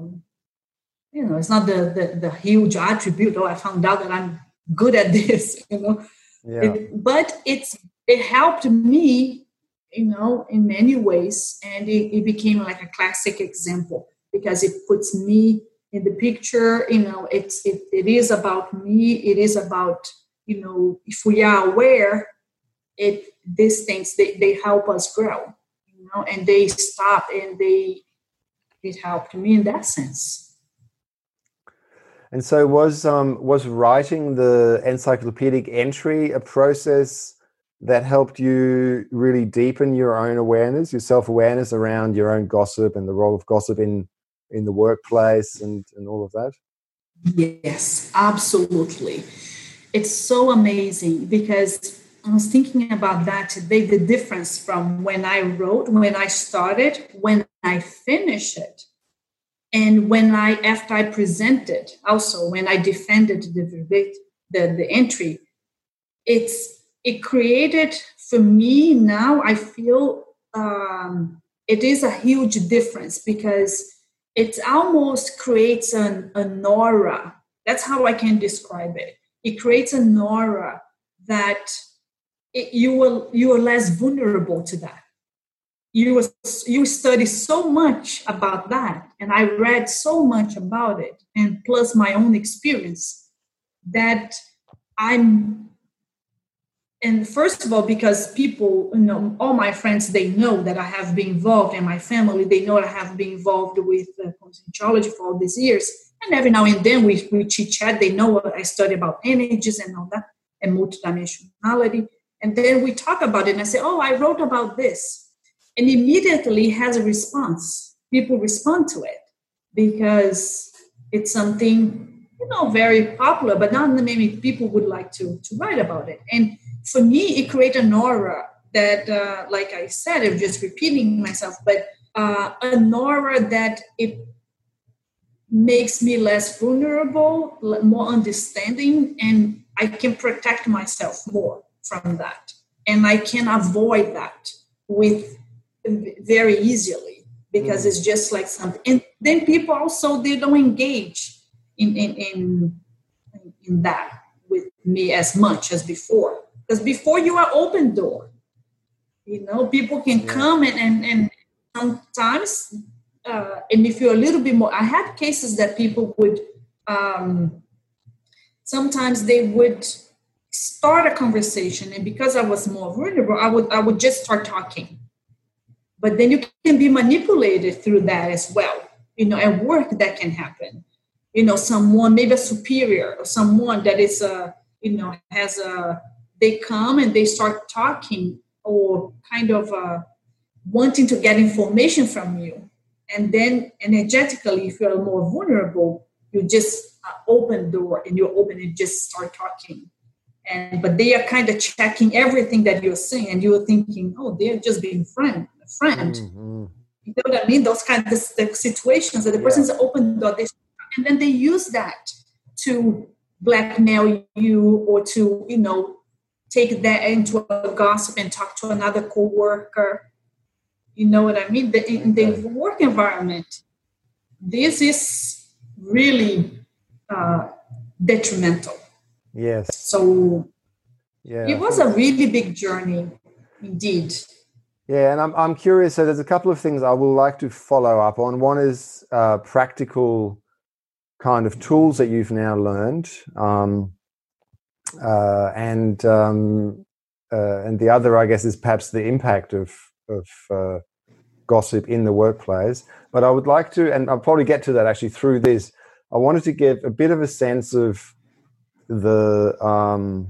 you know it's not the, the the huge attribute oh i found out that i'm good at this you know yeah. It, but it's it helped me you know in many ways and it, it became like a classic example because it puts me in the picture you know it's it, it is about me it is about you know if we are aware it these things they, they help us grow you know and they stop and they it helped me in that sense. And so was um was writing the encyclopedic entry a process that helped you really deepen your own awareness your self-awareness around your own gossip and the role of gossip in in the workplace and, and all of that? Yes, absolutely. It's so amazing because I was thinking about that today the difference from when I wrote, when I started, when I finished it, and when I, after I presented, also when I defended the the, the entry, it's it created for me now, I feel um, it is a huge difference because it almost creates an, an aura. That's how I can describe it. It creates an aura that it, you will you are less vulnerable to that. You you study so much about that, and I read so much about it, and plus my own experience that I'm and first of all because people you know all my friends they know that i have been involved and my family they know i have been involved with uh, conscientiology for all these years. And every now and then we, we chit chat they know what i study about energies and all that and multidimensionality. And then we talk about it and i say oh i wrote about this. And immediately has a response. People respond to it because it's something you know very popular but not many people would like to to write about it. And for me, it created an aura that, uh, like I said, I'm just repeating myself, but uh, an aura that it makes me less vulnerable, more understanding, and I can protect myself more from that. And I can avoid that with very easily because mm. it's just like something. And then people also they don't engage in in in, in that with me as much as before because before you are open door you know people can yeah. come and and, and sometimes uh, and if you're a little bit more i had cases that people would um, sometimes they would start a conversation and because i was more vulnerable i would i would just start talking but then you can be manipulated through that as well you know at work that can happen you know someone maybe a superior or someone that is a you know has a they come and they start talking or kind of uh, wanting to get information from you. And then energetically, if you're more vulnerable, you just uh, open door and you open and just start talking. And but they are kind of checking everything that you're saying, and you're thinking, oh, they're just being friend, a friend. Mm-hmm. You know what I mean? Those kind of situations that the yeah. person's open door, they, and then they use that to blackmail you or to you know take that into a gossip and talk to another coworker. You know what I mean? The, in the work environment, this is really uh, detrimental. Yes. So yeah, it was a really big journey, indeed. Yeah, and I'm I'm curious. So there's a couple of things I will like to follow up on. One is uh, practical kind of tools that you've now learned. Um, uh, and um, uh, and the other, I guess, is perhaps the impact of of uh, gossip in the workplace. But I would like to, and I'll probably get to that actually through this. I wanted to give a bit of a sense of the um,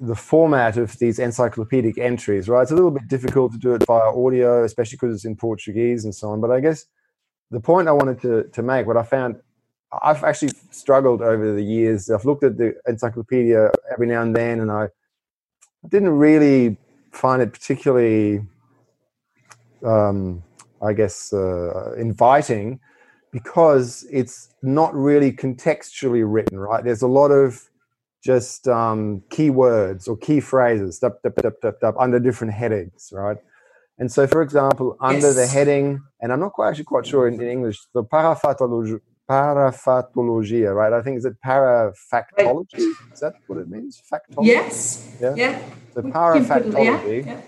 the format of these encyclopedic entries. Right, it's a little bit difficult to do it via audio, especially because it's in Portuguese and so on. But I guess the point I wanted to to make, what I found I've actually struggled over the years. I've looked at the encyclopedia every now and then, and I didn't really find it particularly, um, I guess, uh, inviting because it's not really contextually written, right? There's a lot of just um, keywords or key phrases dup, dup, dup, dup, dup, under different headings, right? And so, for example, under yes. the heading, and I'm not quite actually quite sure in, in English, the parafatology parafatologia, right? I think is it parafactology? Right. Is that what it means? Factology. Yes. Yeah. yeah. The parafactology. Yeah, yeah.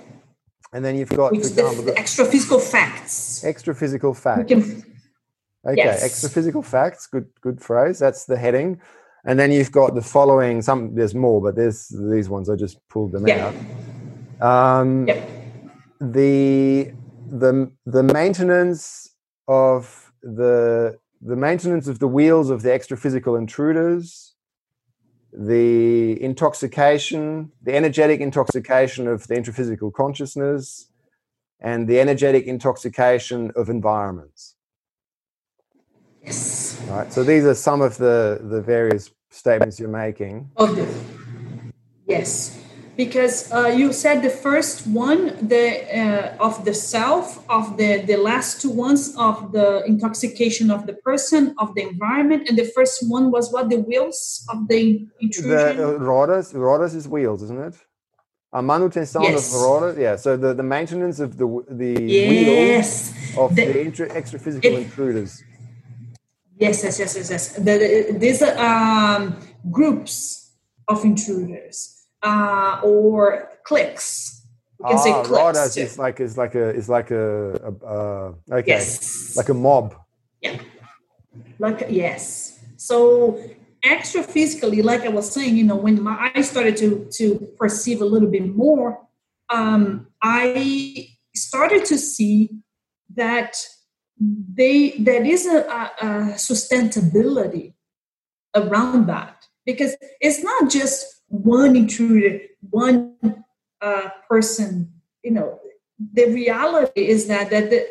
And then you've got, Which for example, the, the extra physical facts. Extra physical facts. Can, okay, yes. extra physical facts. Good, good phrase. That's the heading. And then you've got the following. Some there's more, but there's these ones. I just pulled them yeah. out. Um, yep. The the the maintenance of the the maintenance of the wheels of the extra physical intruders, the intoxication, the energetic intoxication of the intraphysical consciousness, and the energetic intoxication of environments. Yes. Right. So these are some of the the various statements you're making. Okay. Yes because uh, you said the first one the uh, of the self of the the last two ones of the intoxication of the person of the environment and the first one was what? The wheels of the intrusion? The uh, rodas rodas is wheels isn't it? A manutenção yes. of rodas yeah so the, the maintenance of the the yes. wheels of the, the intra, extra physical it, intruders. Yes yes yes yes yes. The, these um, groups of intruders uh, or clicks. We can ah, say clicks. is like is like a it's like a, a uh, okay, yes. like a mob. Yeah, like yes. So extra physically, like I was saying, you know, when my eyes started to to perceive a little bit more, um, I started to see that they there is a, a, a sustainability around that because it's not just one intruder, one uh, person. You know, the reality is that that the,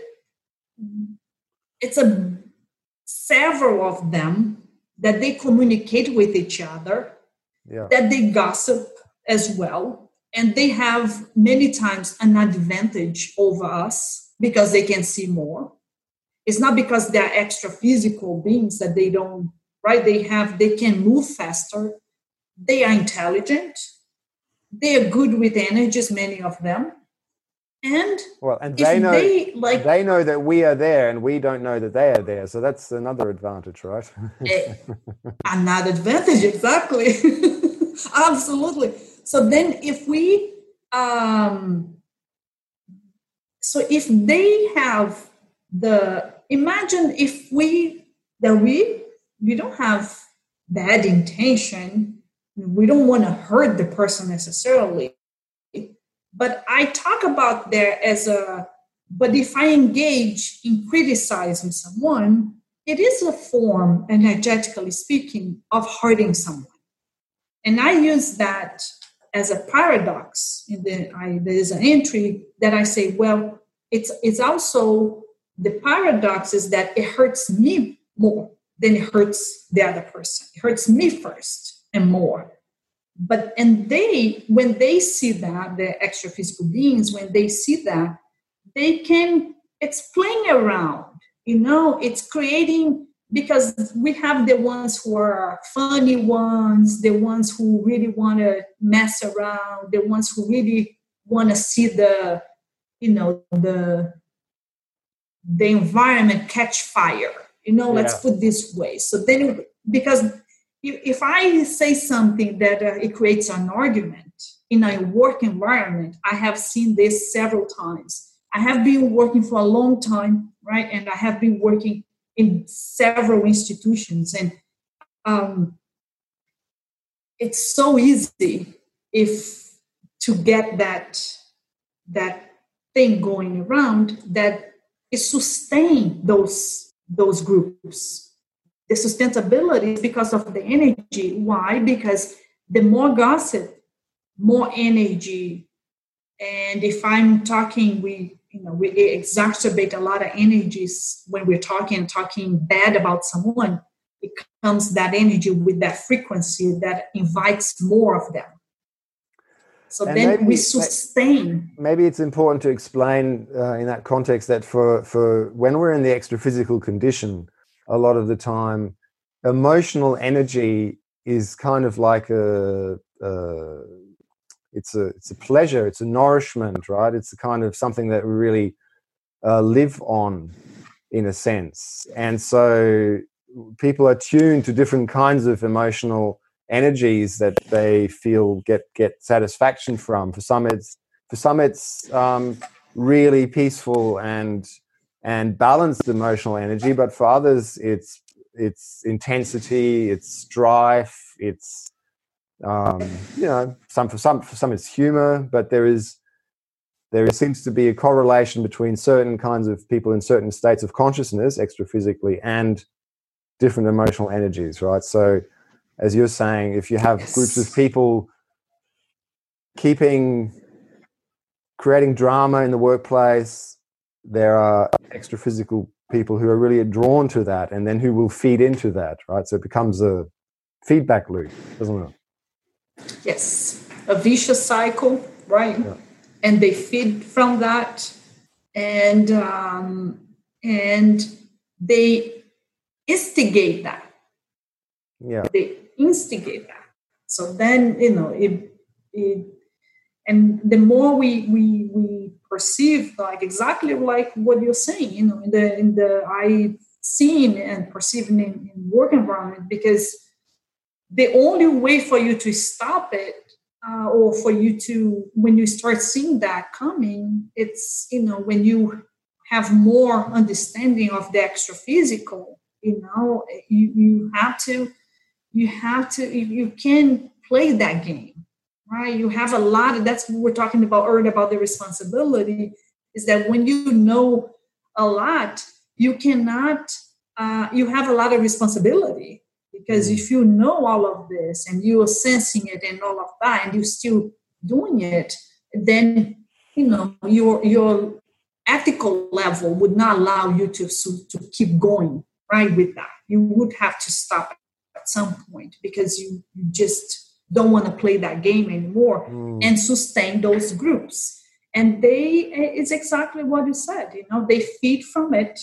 it's a several of them that they communicate with each other, yeah. that they gossip as well, and they have many times an advantage over us because they can see more. It's not because they're extra physical beings that they don't right. They have they can move faster they are intelligent. They are good with energies many of them. And well and they know they, like they know that we are there and we don't know that they are there. So that's another advantage right? Eh, another advantage exactly. Absolutely. So then if we um so if they have the imagine if we that we we don't have bad intention we don't want to hurt the person necessarily but i talk about there as a but if i engage in criticizing someone it is a form energetically speaking of hurting someone. And i use that as a paradox. In the I, there is an entry that i say well it's it's also the paradox is that it hurts me more than it hurts the other person. It hurts me first and more. But and they when they see that the extra physical beings when they see that they can it's playing around you know it's creating because we have the ones who are funny ones the ones who really want to mess around the ones who really want to see the you know the the environment catch fire. You know yeah. let's put this way. So then because if I say something that uh, it creates an argument in a work environment, I have seen this several times. I have been working for a long time, right? And I have been working in several institutions, and um, it's so easy if to get that that thing going around that is sustain those those groups. The sustainability is because of the energy. Why? Because the more gossip, more energy. And if I'm talking, we you know we exacerbate a lot of energies when we're talking talking bad about someone. It comes that energy with that frequency that invites more of them. So and then maybe, we sustain. Maybe it's important to explain uh, in that context that for for when we're in the extra physical condition, a lot of the time, emotional energy is kind of like a, a it's a it's a pleasure, it's a nourishment, right? It's a kind of something that we really uh, live on, in a sense, and so people are tuned to different kinds of emotional energies that they feel get get satisfaction from. For some, it's for some it's um, really peaceful and and balanced emotional energy, but for others, it's it's intensity, it's strife, it's um, you know some for some for some it's humor, but there is there seems to be a correlation between certain kinds of people in certain states of consciousness, extra physically, and different emotional energies, right? So as you're saying, if you have yes. groups of people keeping creating drama in the workplace, there are extra physical people who are really drawn to that and then who will feed into that, right? So it becomes a feedback loop, doesn't it? Yes, a vicious cycle, right? Yeah. And they feed from that, and um, and they instigate that. Yeah. They instigate that. So then, you know, it, it and the more we we we perceive like exactly like what you're saying, you know, in the in the I seeing and perceiving in, in work environment because the only way for you to stop it uh, or for you to when you start seeing that coming it's you know when you have more understanding of the extra physical you know you, you have to you have to you can play that game right you have a lot of that's what we're talking about earlier about the responsibility is that when you know a lot you cannot uh, you have a lot of responsibility. Because if you know all of this and you are sensing it and all of that and you're still doing it then you know your your ethical level would not allow you to to keep going right with that. You would have to stop at some point because you, you just don't want to play that game anymore mm. and sustain those groups and they it's exactly what you said you know they feed from it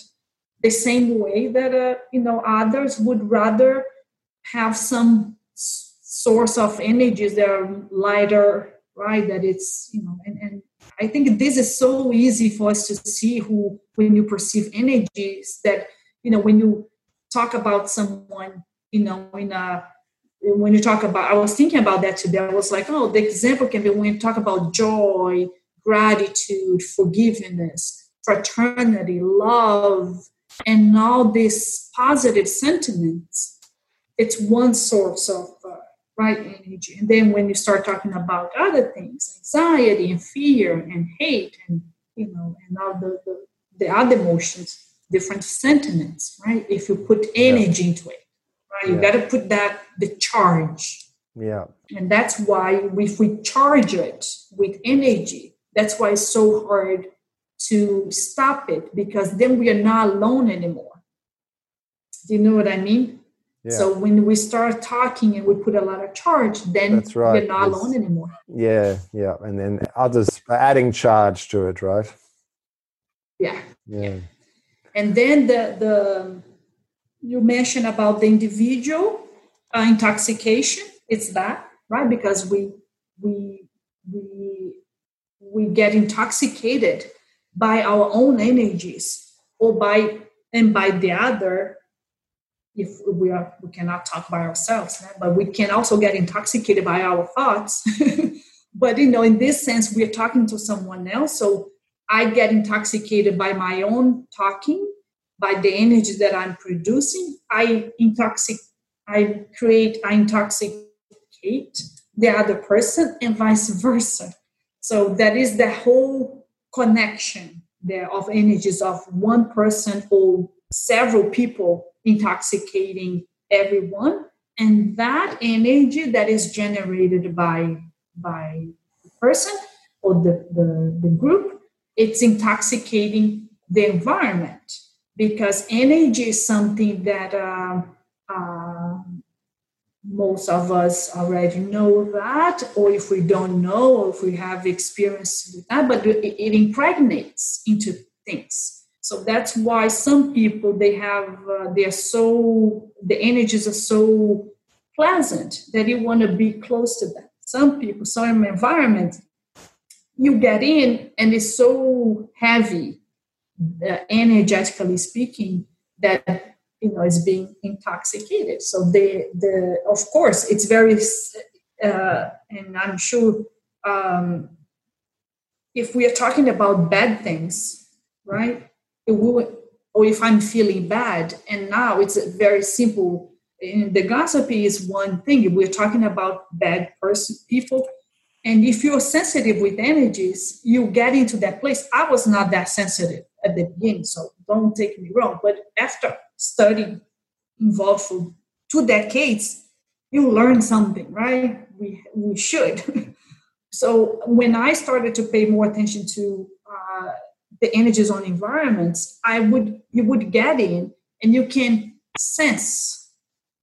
the same way that uh, you know others would rather have some source of energies that are lighter right that it's you know and, and i think this is so easy for us to see who when you perceive energies that you know when you talk about someone you know, in a when you talk about, I was thinking about that today. I was like, oh, the example can be when you talk about joy, gratitude, forgiveness, fraternity, love, and all these positive sentiments. It's one source of uh, right energy. And then when you start talking about other things, anxiety and fear and hate and you know, and all the, the, the other emotions, different sentiments, right? If you put energy yeah. into it Uh, you yeah. got to put that the charge. Yeah. And that's why if we charge it with energy that's why it's so hard to stop it because then we are not alone anymore. Do you know what i mean? Yeah. so when we start talking and we put a lot of charge then that's right. we're not it's, alone anymore. Yeah yeah. And then others are adding charge to it right? Yeah. Yeah. And then the the you mentioned about the individual uh, intoxication. It's that right? Because we we we we get intoxicated by our own energies or by and by the other if we are we cannot talk by ourselves right? but we can also get intoxicated by our thoughts. But you know in this sense we're talking to someone else. So i get intoxicated by my own talking by the energy that I'm producing, I intoxic, I create, I intoxicate the other person, and vice versa. So that is the whole connection there of energies of one person or several people intoxicating everyone and that energy that is generated by by the person or the, the, the group it's intoxicating the environment because energy is something that uh, uh, most of us already know that, or if we don't know, or if we have experience with that, but it, it impregnates into things. So that's why some people they have uh, they are so the energies are so pleasant that you want to be close to them. Some people, some environment, you get in and it's so heavy, uh, energetically speaking, that you know is being intoxicated. So the the of course it's very uh, and i'm sure um, if we are talking about bad things right it will, or if i'm feeling bad and now it's very simple and the gossip is one thing If we're talking about bad person people and if you're sensitive with energies you get into that place i was not that sensitive at the beginning so don't take me wrong but after studying involved for two decades, you learn something, right? We, we should. so when I started to pay more attention to uh, the energies on environments, I would you would get in and you can sense,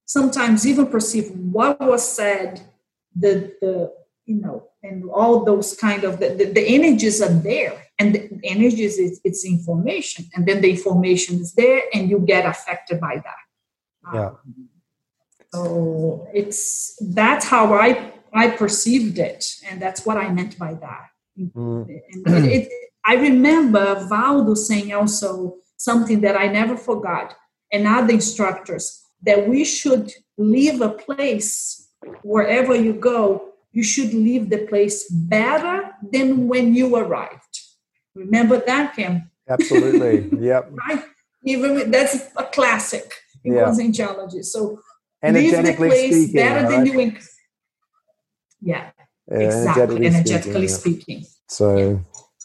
sometimes even perceive what was said, the the you know, and all those kind of the, the, the energies are there. And the energies is it's information. And then the information is there and you get affected by that. Yeah. Um, so it's that's how i i perceived it. And that's what i meant by that. Mm. and it, it, i remember Waldo saying also something that i never forgot. And other instructors that we should leave a place wherever you go you should leave the place better than when you arrived Remember that, Kim? Absolutely. Yep. right? Even that's a classic in yeah. conscientiology. So energetically leave the place speaking, better right? than you. yeah. yeah. Exactly. Energetically, energetically speaking. speaking. So. Yeah.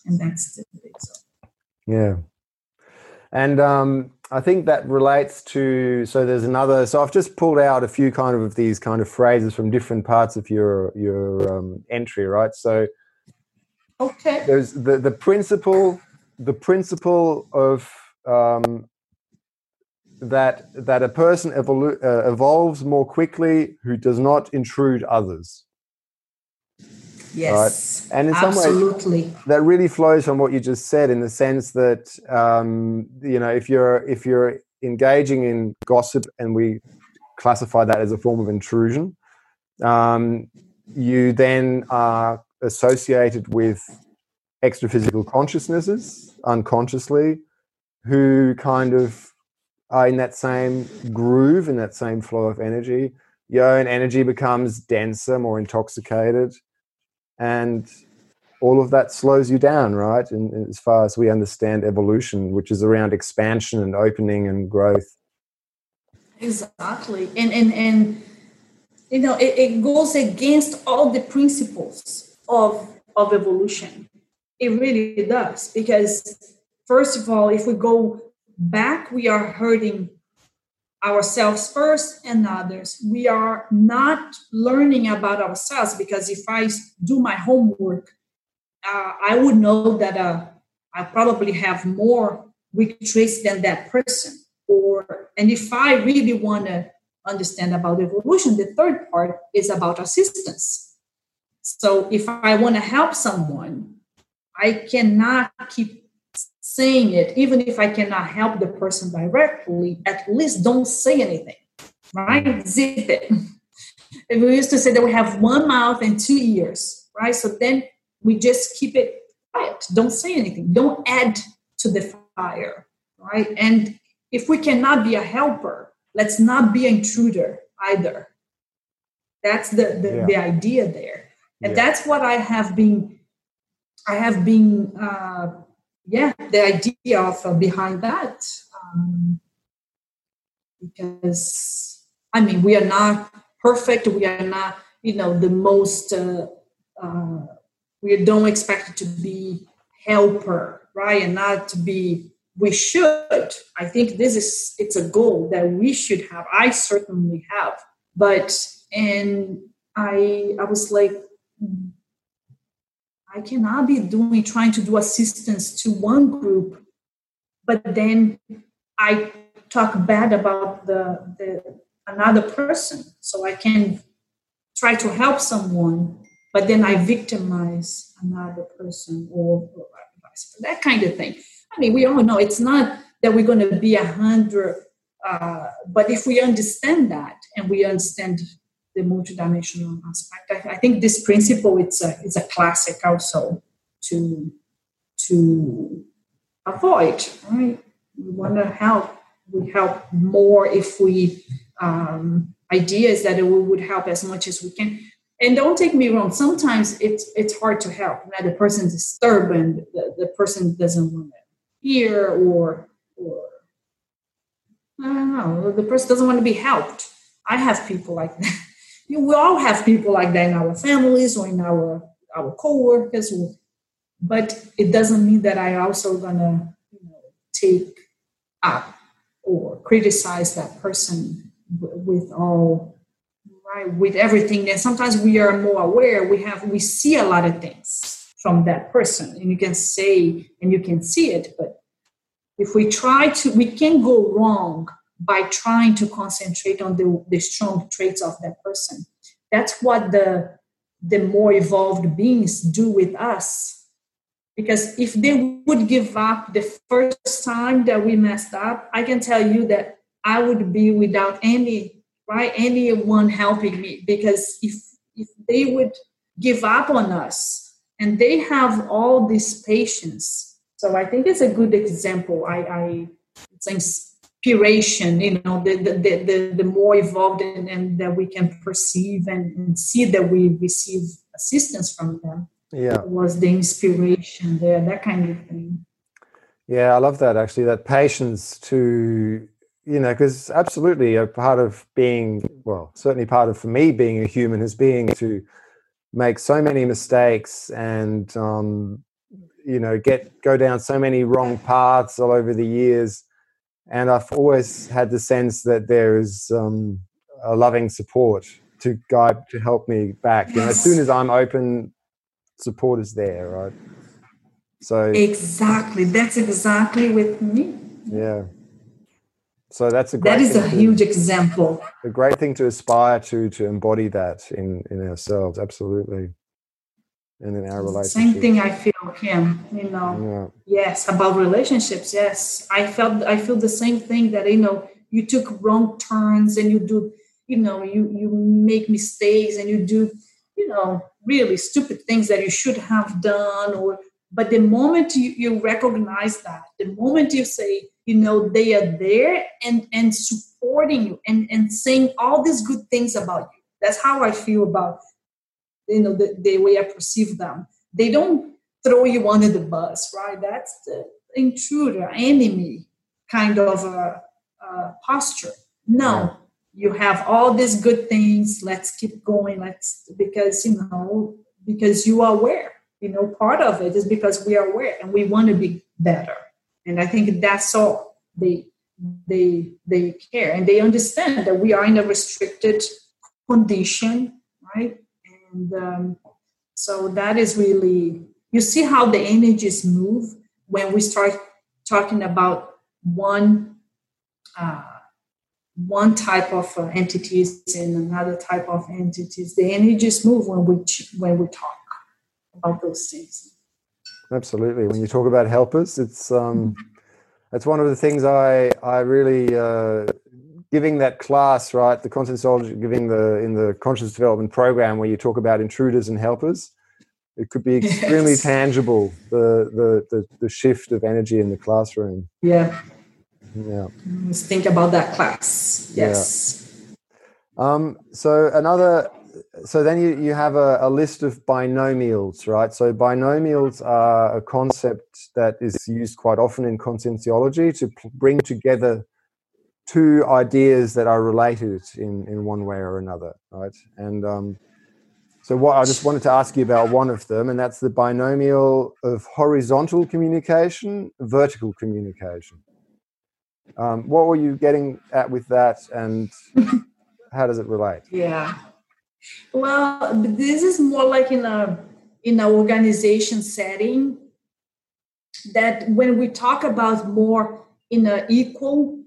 And that's the thing. So. Yeah. And um, I think that relates to so there's another so I've just pulled out a few kind of these kind of phrases from different parts of your your um, entry, right? So Okay. There's the the principle the principle of um, that that a person evolu- uh, evolves more quickly who does not intrude others. Yes, right? and in absolutely. some ways, that really flows from what you just said, in the sense that um, you know, if you're if you're engaging in gossip, and we classify that as a form of intrusion, um, you then are associated with extra physical consciousnesses unconsciously who kind of are in that same groove, in that same flow of energy. Your own energy becomes denser, more intoxicated, and all of that slows you down, right? And as far as we understand evolution, which is around expansion and opening and growth. Exactly. And and and you know, it, it goes against all the principles of of evolution. It really does because first of all, if we go back, we are hurting ourselves first and others. We are not learning about ourselves because if I do my homework, uh, I would know that uh, I probably have more weak traits than that person. Or and if I really want to understand about evolution, the third part is about assistance. So if I want to help someone, I cannot keep saying it, even if I cannot help the person directly, at least don't say anything, right? Zip it. And we used to say that we have one mouth and two ears, right? So then we just keep it quiet. Don't say anything. Don't add to the fire, right? And if we cannot be a helper, let's not be an intruder either. That's the, the, yeah. the idea there and yeah. that's what i have been i have been uh, yeah the idea of uh, behind that um, because i mean we are not perfect we are not you know the most uh, uh, we don't expect to be helper, right? And not to be we should. I think this is it's a goal that we should have. I certainly have. But and I I was like I cannot be doing trying to do assistance to one group, but then I talk bad about the, the another person. So I can try to help someone, but then I victimize another person or, or that kind of thing. I mean, we all know it's not that we're going to be a hundred, uh, but if we understand that and we understand the multidimensional aspect, I, I think this principle it's a it's a classic also to to avoid. Right? We want to help. We help more if we um, ideas that we would help as much as we can. And don't take me wrong. Sometimes it's it's hard to help. Now the person's disturbed and the, the person doesn't want to hear or or I don't know. The person doesn't want to be helped. I have people like that. We all have people like that in our families or in our our coworkers. But it doesn't mean that I also gonna you know, take up or criticize that person with all right with everything. And sometimes we are more aware. We have we see a lot of things from that person and you can say and you can see it but if we try to we can go wrong by trying to concentrate on the, the strong traits of that person. That's what the the more evolved beings do with us. Because if they would give up the first time that we messed up i can tell you that i would be without any right anyone helping me. Because if if they would give up on us and they have all this patience. So i think it's a good example. I, I it's inspiration you know the the, the, the more evolved and, and, that we can perceive and, and, see that we receive assistance from them. Yeah. Was the inspiration there that kind of thing. Yeah i love that actually that patience to you know because absolutely a part of being well certainly part of for me being a human is being to make so many mistakes and um, you know get go down so many wrong paths all over the years and i've always had the sense that there is um, a loving support to guide to help me back. You know as soon as i'm open support is there right? So exactly. That's exactly with me. Yeah. So that's a that is a huge example. A great thing to aspire to to embody that in in ourselves, absolutely, and in our relationship. Same thing I feel, Kim. You know, yeah. yes, about relationships. Yes, I felt I feel the same thing that you know you took wrong turns and you do you know you you make mistakes and you do you know really stupid things that you should have done or but the moment you, you recognize that the moment you say you know they are there and and supporting you and and saying all these good things about you that's how i feel about you know the, the way i perceive them. They don't throw you under the bus right? That's the intruder enemy kind of a, a posture. No you have all these good things. Let's keep going. Let's because you know because you are aware you know part of it is because we are aware and we want to be better. And i think that's all they they they care. And they understand that we are in a restricted condition right and um, so that is really you see how the energies move when we start talking about one uh, one type of uh, entities and another type of entities. The energies move when we when we talk about those things. Absolutely. When you talk about helpers it's um that's one of the things I I really uh, giving that class right the conscientiology giving the in the conscious development program where you talk about intruders and helpers. It could be extremely yes. tangible the, the the the shift of energy in the classroom. Yeah. Yeah. Let's think about that class. Yes. Yeah. Um, so another so then you, you have a, a, list of binomials, right? So binomials are a concept that is used quite often in conscientiology to bring together two ideas that are related in, in one way or another, right? And um, So what I just wanted to ask you about one of them, and that's the binomial of horizontal communication, vertical communication. Um, what were you getting at with that, and how does it relate? Yeah. Well, this is more like in a in an organization setting that when we talk about more in an equal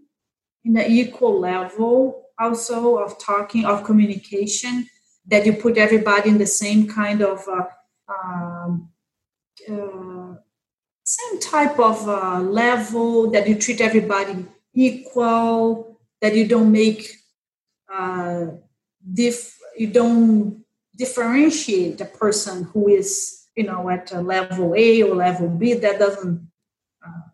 in an equal level also of talking of communication that you put everybody in the same kind of uh, um, uh, same type of uh, level that you treat everybody equal that you don't make uh, diff you don't differentiate a person who is you know at level a or level b that doesn't uh,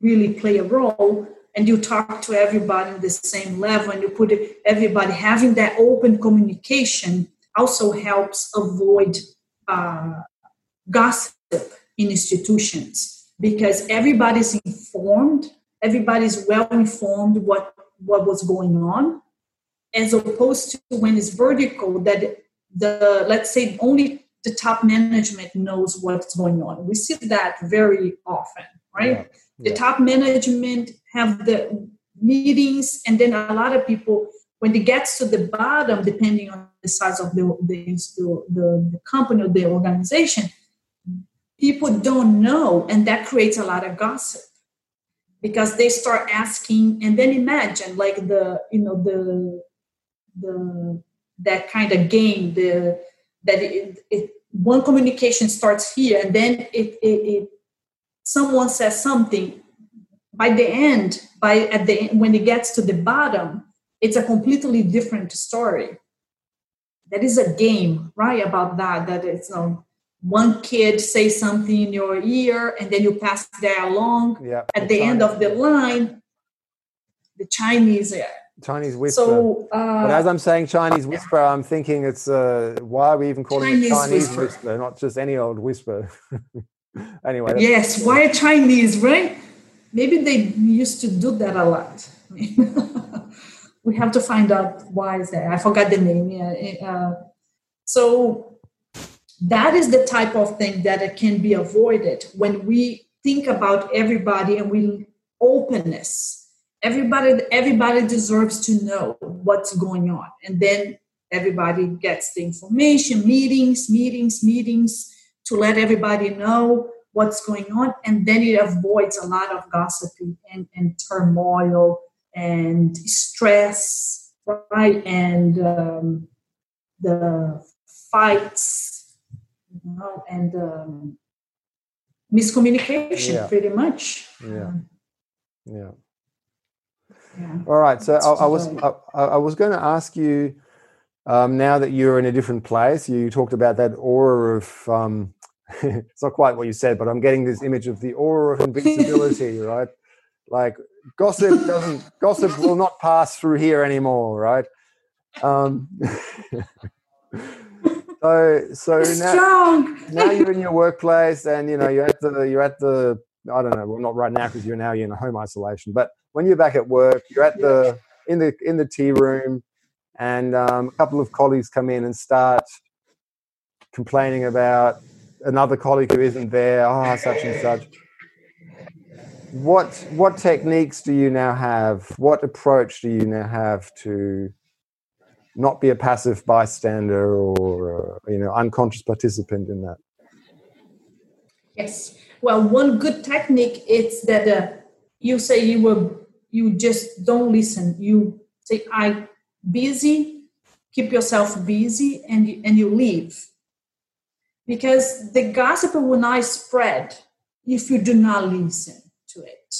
really play a role and you talk to everybody on the same level and you put everybody having that open communication also helps avoid uh, gossip in institutions because everybody's informed everybody's well informed what what was going on as opposed to when it's vertical that the let's say only the top management knows what's going on we see that very often right yeah. Yeah. the top management have the meetings and then a lot of people when it gets to the bottom depending on the size of the the, the, the company or the organization people don't know and that creates a lot of gossip because they start asking and then imagine like the you know the the that kind of game the that it, it one communication starts here and then it, it, it someone says something by the end by at the end, when it gets to the bottom it's a completely different story that is a game right about that that it's um, one kid say something in your ear and then you pass that along yeah, at the, the end of the line the chinese uh, Chinese whisper. So, uh, but as I'm saying Chinese whisper, I'm thinking it's uh, why are we even calling Chinese it Chinese whisper. whisper, not just any old whisper? anyway. Yes, why Chinese, right? Maybe they used to do that a lot. we have to find out why is that. I forgot the name. Yeah. Uh, so that is the type of thing that it can be avoided when we think about everybody and we openness everybody everybody deserves to know what's going on and then everybody gets the information meetings meetings meetings to let everybody know what's going on and then it avoids a lot of gossiping and, and turmoil and stress right and um, the fights you know and um, miscommunication yeah. pretty much yeah yeah yeah. All right. So I, I, was I, I, was going to ask you um, now that you're in a different place. You talked about that aura of. Um, it's not quite what you said, but I'm getting this image of the aura of invincibility, right? Like gossip doesn't gossip will not pass through here anymore, right? Um, so so now, now you're in your workplace and you know you're at the you're at the I don't know well not right now because you're now you're in a home isolation but when you're back at work, you're at the in the in the tea room, and um, a couple of colleagues come in and start complaining about another colleague who isn't there. Oh, such and such. What what techniques do you now have? What approach do you now have to not be a passive bystander or uh, you know unconscious participant in that? Yes. Well, one good technique is that uh, you say you were you just don't listen you say i busy keep yourself busy and and you leave because the gossip will not spread if you do not listen to it.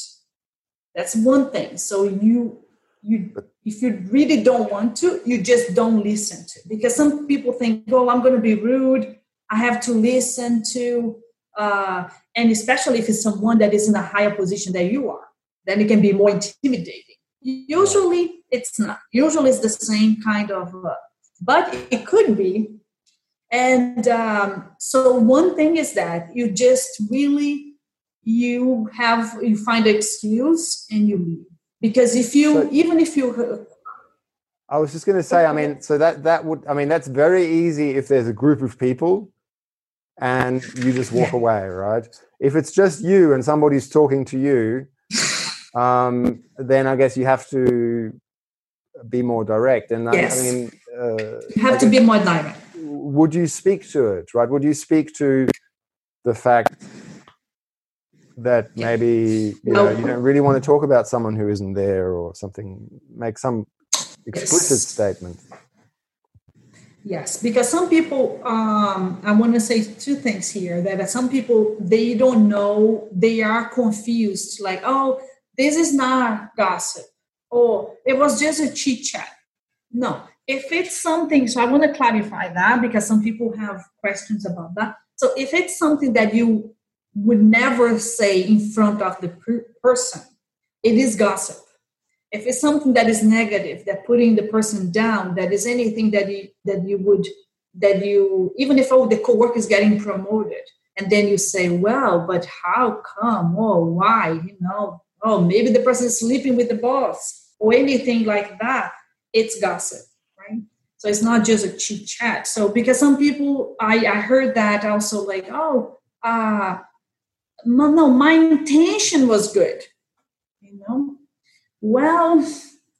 That's one thing. So you you if you really don't want to you just don't listen to because some people think oh i'm going to be rude. I have to listen to uh, and especially if it's someone that is in a higher position than you are then it can be more intimidating. Usually it's not. Usually it's the same kind of, uh, but it could be. And um, so one thing is that you just really you have you find an excuse and you leave because if you so, even if you I was just going to say, I mean, so that that would, I mean, that's very easy if there's a group of people and you just walk away, right? If it's just you and somebody's talking to you, um, then I guess you have to be more direct. And I- Yes. I mean, uh, You have to be more direct. would you speak to it, right? Would you speak to the fact that maybe you know you don't really want to talk about someone who isn't there or something? Make some explicit Yes. statement. Yes, because some people, um, I want to say two things here. That some people they don't know, they are confused. Like, oh, this is not gossip, or it was just a chit chat. No, if it's something, so I want to clarify that because some people have questions about that. So if it's something that you would never say in front of the per- person, it is gossip. If it's something that is negative that putting the person down that is anything that you that you would that you even if oh the coworker is getting promoted and then you say well but how come? Oh why? You know oh maybe the person is sleeping with the boss or anything like that it's gossip right? So it's not just a chit chat. So because some people i i heard that also like oh uh no no my intention was good you know? Well,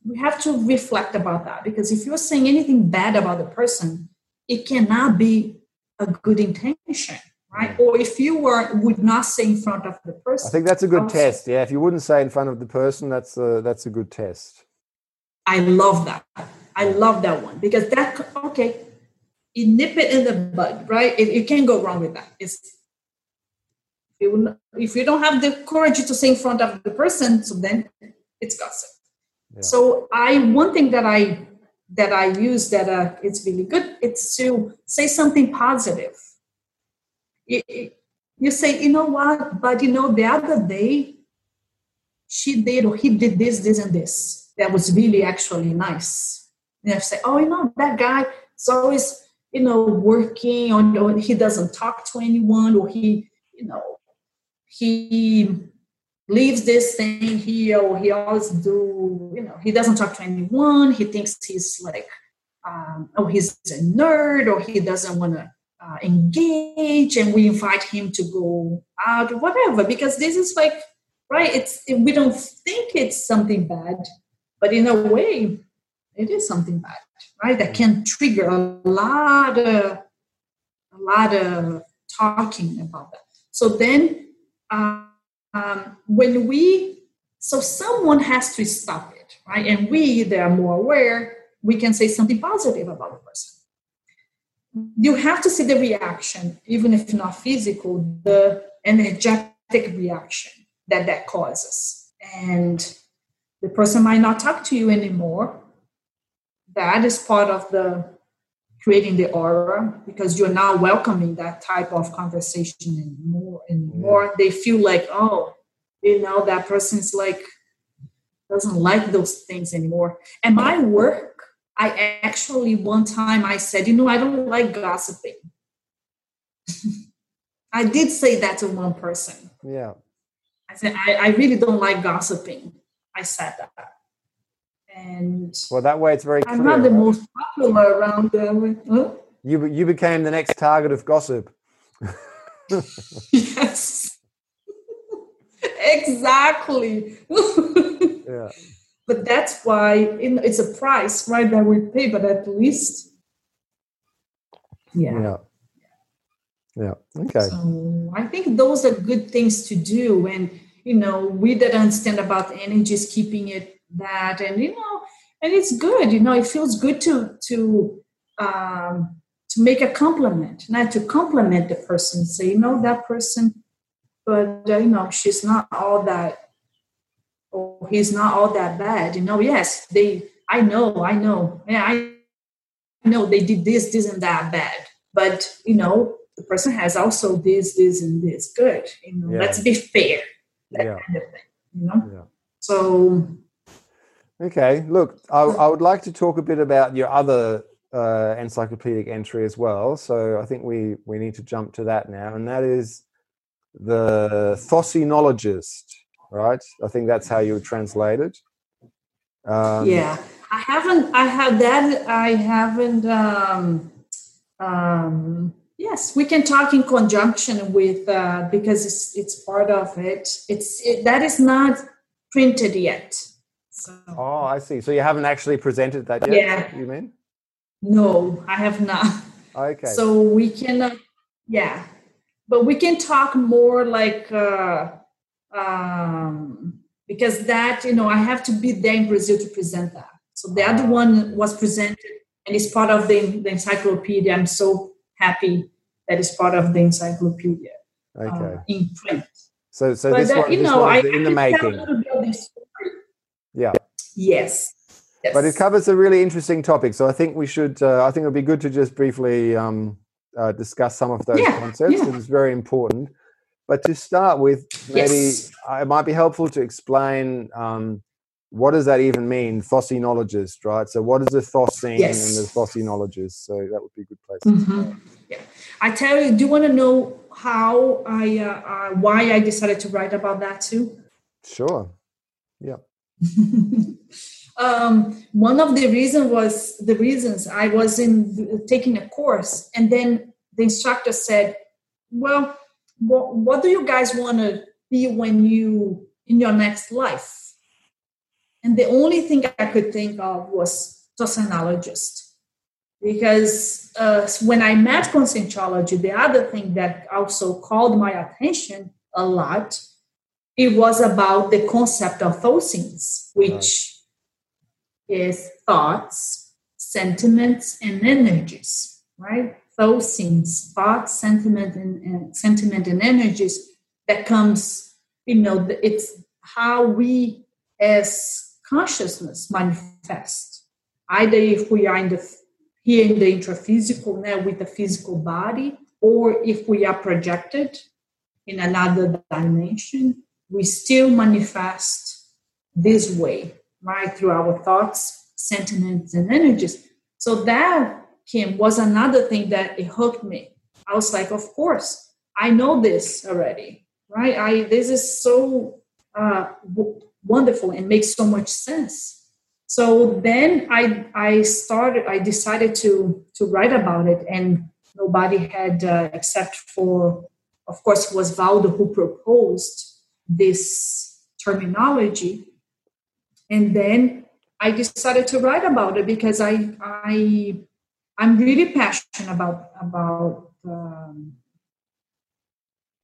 we have to reflect about that because if you're saying anything bad about the person, it cannot be a good intention, right? Or if you were would not say in front of the person. I think that's a good also- test. Yeah, if you wouldn't say in front of the person, that's a, that's a good test. I love that. I love that one because that okay, you nip it in the bud, right? It, you can't go wrong with that. It's if you, if you don't have the courage to say in front of the person, so then it's gossip. Yeah. So I one thing that I that I use that uh, it's really good. It's to say something positive. You, say, you know what, but you know, the other day she did or he did this, this, and this. That was really actually nice. And I say, oh, you know, that guy is always, you know, working on, he doesn't talk to anyone, or he, you know, he leaves this thing here, or he always do, you know, he doesn't talk to anyone. He thinks he's like, um, oh, he's a nerd, or he doesn't want to uh, engage, and we invite him to go out, whatever, because this is like, right? It's we don't think it's something bad, but in a way, it is something bad, right? That can trigger a lot of a lot of talking about that. So then, um, um, when we, so someone has to stop it, right? And we, that are more aware, we can say something positive about the person. You have to see the reaction, even if not physical, the energetic reaction that that causes. And the person might not talk to you anymore. That is part of the creating the aura because you're not welcoming that type of conversation anymore anymore they feel like oh you know that person's like doesn't like those things anymore and my work i actually one time i said you know i don't like gossiping i did say that to one person Yeah. i said i, I really don't like gossiping i said that and Well, that way it's very clear. i'm not the right? most popular around them huh? You you became the next target of gossip. yes exactly Yeah. But that's why in, it's a price right that we pay but at least yeah, Yeah. Yeah. Okay. so i think those are good things to do and you know we that understand about energies keeping it that and you know and it's good you know it feels good to to um to make a compliment not to compliment the person say you know that person but uh, you know she's not all that or he's not all that bad you know yes they i know i know yeah i know they did this this and that bad but you know the person has also this this and this good you know Yeah. let's be fair that Yeah. kind of thing you know Yeah. so Okay. Look, I, I would like to talk a bit about your other uh, encyclopedic entry as well. So I think we we need to jump to that now, and that is the Thosenologist, right? I think that's how you translate it. Um, yeah I haven't. I have that. I haven't. Um, um, yes, we can talk in conjunction with uh, because it's it's part of it. It's it, that is not printed yet. So. Oh, I see. So you haven't actually presented that yet? Yeah. You mean? No, I have not. Okay. So we can, uh, yeah, but we can talk more like uh, um, because that you know I have to be there in Brazil to present that. So the other one was presented and it's part of the, the encyclopedia. I'm so happy that it's part of the encyclopedia uh, okay. in print. So, so but this, one, you this know, I, in I the making. Yeah. Yes. Yes. But it covers a really interesting topic, so I think we should. Uh, I think it would be good to just briefly um, uh, discuss some of those yeah, concepts because yeah. it's very important. But to start with, maybe yes. it might be helpful to explain um, what does that even mean, thosenologist, right? So, what is a thosene yes. and the thosenologist? So, that would be a good place. Mm-hmm. Yeah, I tell you, do you want to know how I, uh, uh, why I decided to write about that too? Sure. Yeah. um, one of the reason was the reasons I was in taking a course, and then the instructor said, "Well, what, what do you guys want to be when you in your next life?" And the only thing I could think of was thosenologist, because uh, when I met conscientiology, the other thing that also called my attention a lot it was about the concept of thosenes, which right. is thoughts, sentiments, and energies, right? Thosenes, thoughts, sentiment, and, and sentiment and energies that comes, you know, it's how we as consciousness manifest. Either if we are in the here in the intraphysical, now with the physical body, or if we are projected in another dimension, we still manifest this way, right? Through our thoughts, sentiments, and energies. So that, Kim, was another thing that it hooked me. I was like, of course, I know this already, right? I this is so uh, w- wonderful and makes so much sense. So then I I started. I decided to to write about it, and nobody had uh, except for, of course, it was Waldo who proposed this terminology. And then I decided to write about it because I I I'm really passionate about about um,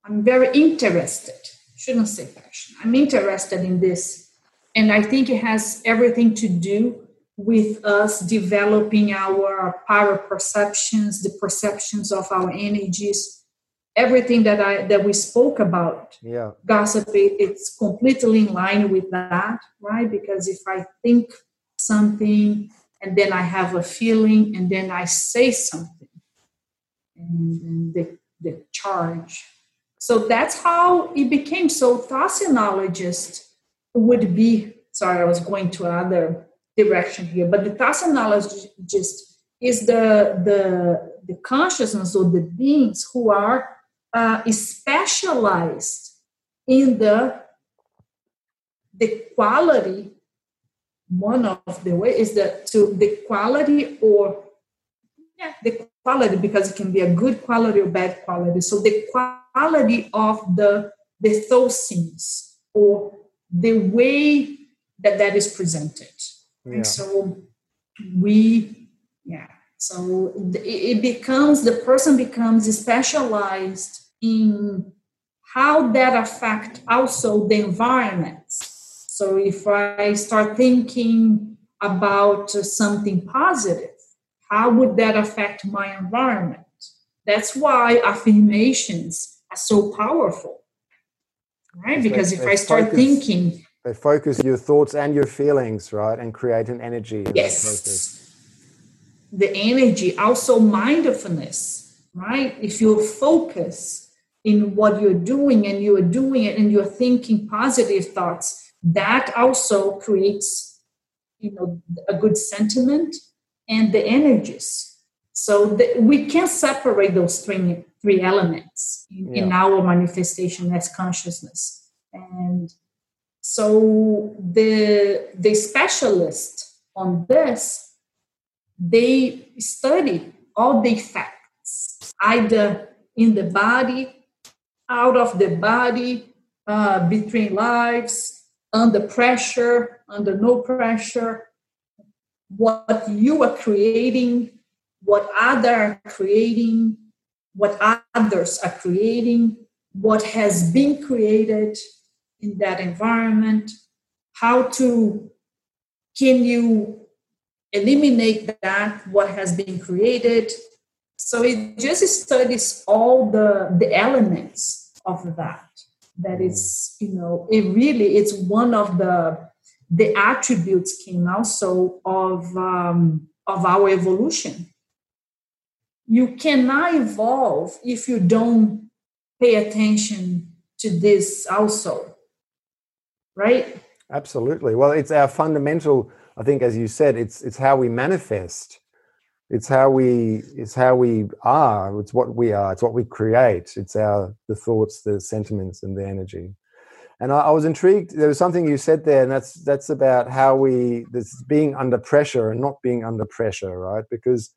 I'm very interested. Shouldn't say passion. I'm interested in this, and I think it has everything to do with us developing our power perceptions, the perceptions of our energies, everything that I that we spoke about. Yeah. Gossip it's completely in line with that, right? Because if I think something and then I have a feeling and then I say something and, the, the charge. So that's how it became. So thosenologist would be sorry, I was going to another direction here, but the thosenologist is the the the consciousness or the beings who are uh, specialized in the the quality one of the way is that to the quality or yeah the quality because it can be a good quality or bad quality so the quality of the the thosenes or the way that that is presented yeah. and so we yeah so it becomes, the person becomes specialized in how that affect also the environment. So if I start thinking about something positive, how would that affect my environment? That's why affirmations are so powerful, right? Because if I start focus, thinking, they focus your thoughts and your feelings, right, and create an energy. yes the energy, also mindfulness, right? If you focus in what you're doing and you're doing it and you're thinking positive thoughts, that also creates, you know, a good sentiment and the energies. So the, we can separate those three, three elements in, yeah. in our manifestation as consciousness. And so the the specialist on this, they study all the effects, either in the body, out of the body, uh, between lives, under pressure, under no pressure, what you are creating, what others are creating, what others are creating, what has been created in that environment, how to can you eliminate that what has been created? So it just studies all the the elements of that that is you know it really it's one of the the attributes came also of um, of our evolution. You cannot evolve if you don't pay attention to this also right? Absolutely. Well it's our fundamental i think as you said it's it's how we manifest it's how we it's how we are. It's what we are. It's what we create. It's our the thoughts the sentiments and the energy. And I, I, was intrigued. There was something you said there and that's that's about how we this being under pressure and not being under pressure right? Because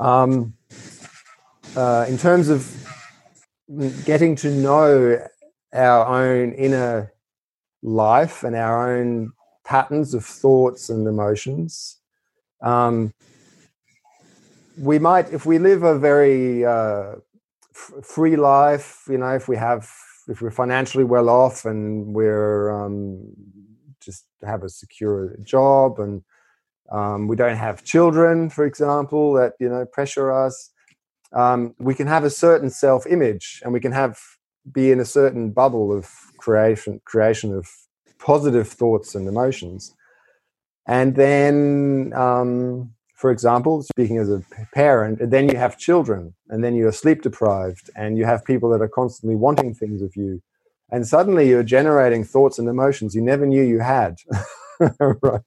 um uh, in terms of getting to know our own inner life and our own patterns of thoughts and emotions um, we might, if we live a very uh, f- free life, you know, if we have, if we're financially well off and we're um, just have a secure job and um, we don't have children, for example, that you know pressure us. Um, we can have a certain self-image, and we can have be in a certain bubble of creation, creation of positive thoughts and emotions, and then um, for example, speaking as a parent, and then you have children, and then you're sleep deprived, and you have people that are constantly wanting things of you, and suddenly you're generating thoughts and emotions you never knew you had. right.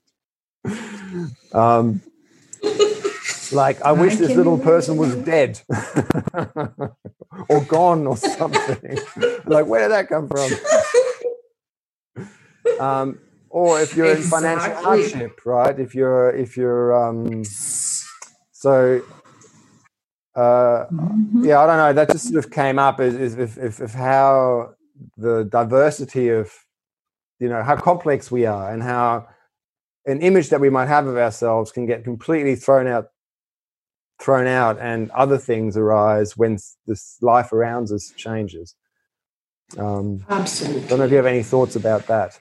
Um, like, I wish this little person was dead or gone or something. like, where did that come from? Um, or if you're exactly. in financial hardship, right? If you're if you're um, so uh, mm-hmm. yeah, I don't know. That just sort of came up as, as if, if, if how the diversity of you know how complex we are and how an image that we might have of ourselves can get completely thrown out thrown out and other things arise when this life around us changes um, absolutely i don't know if you have any thoughts about that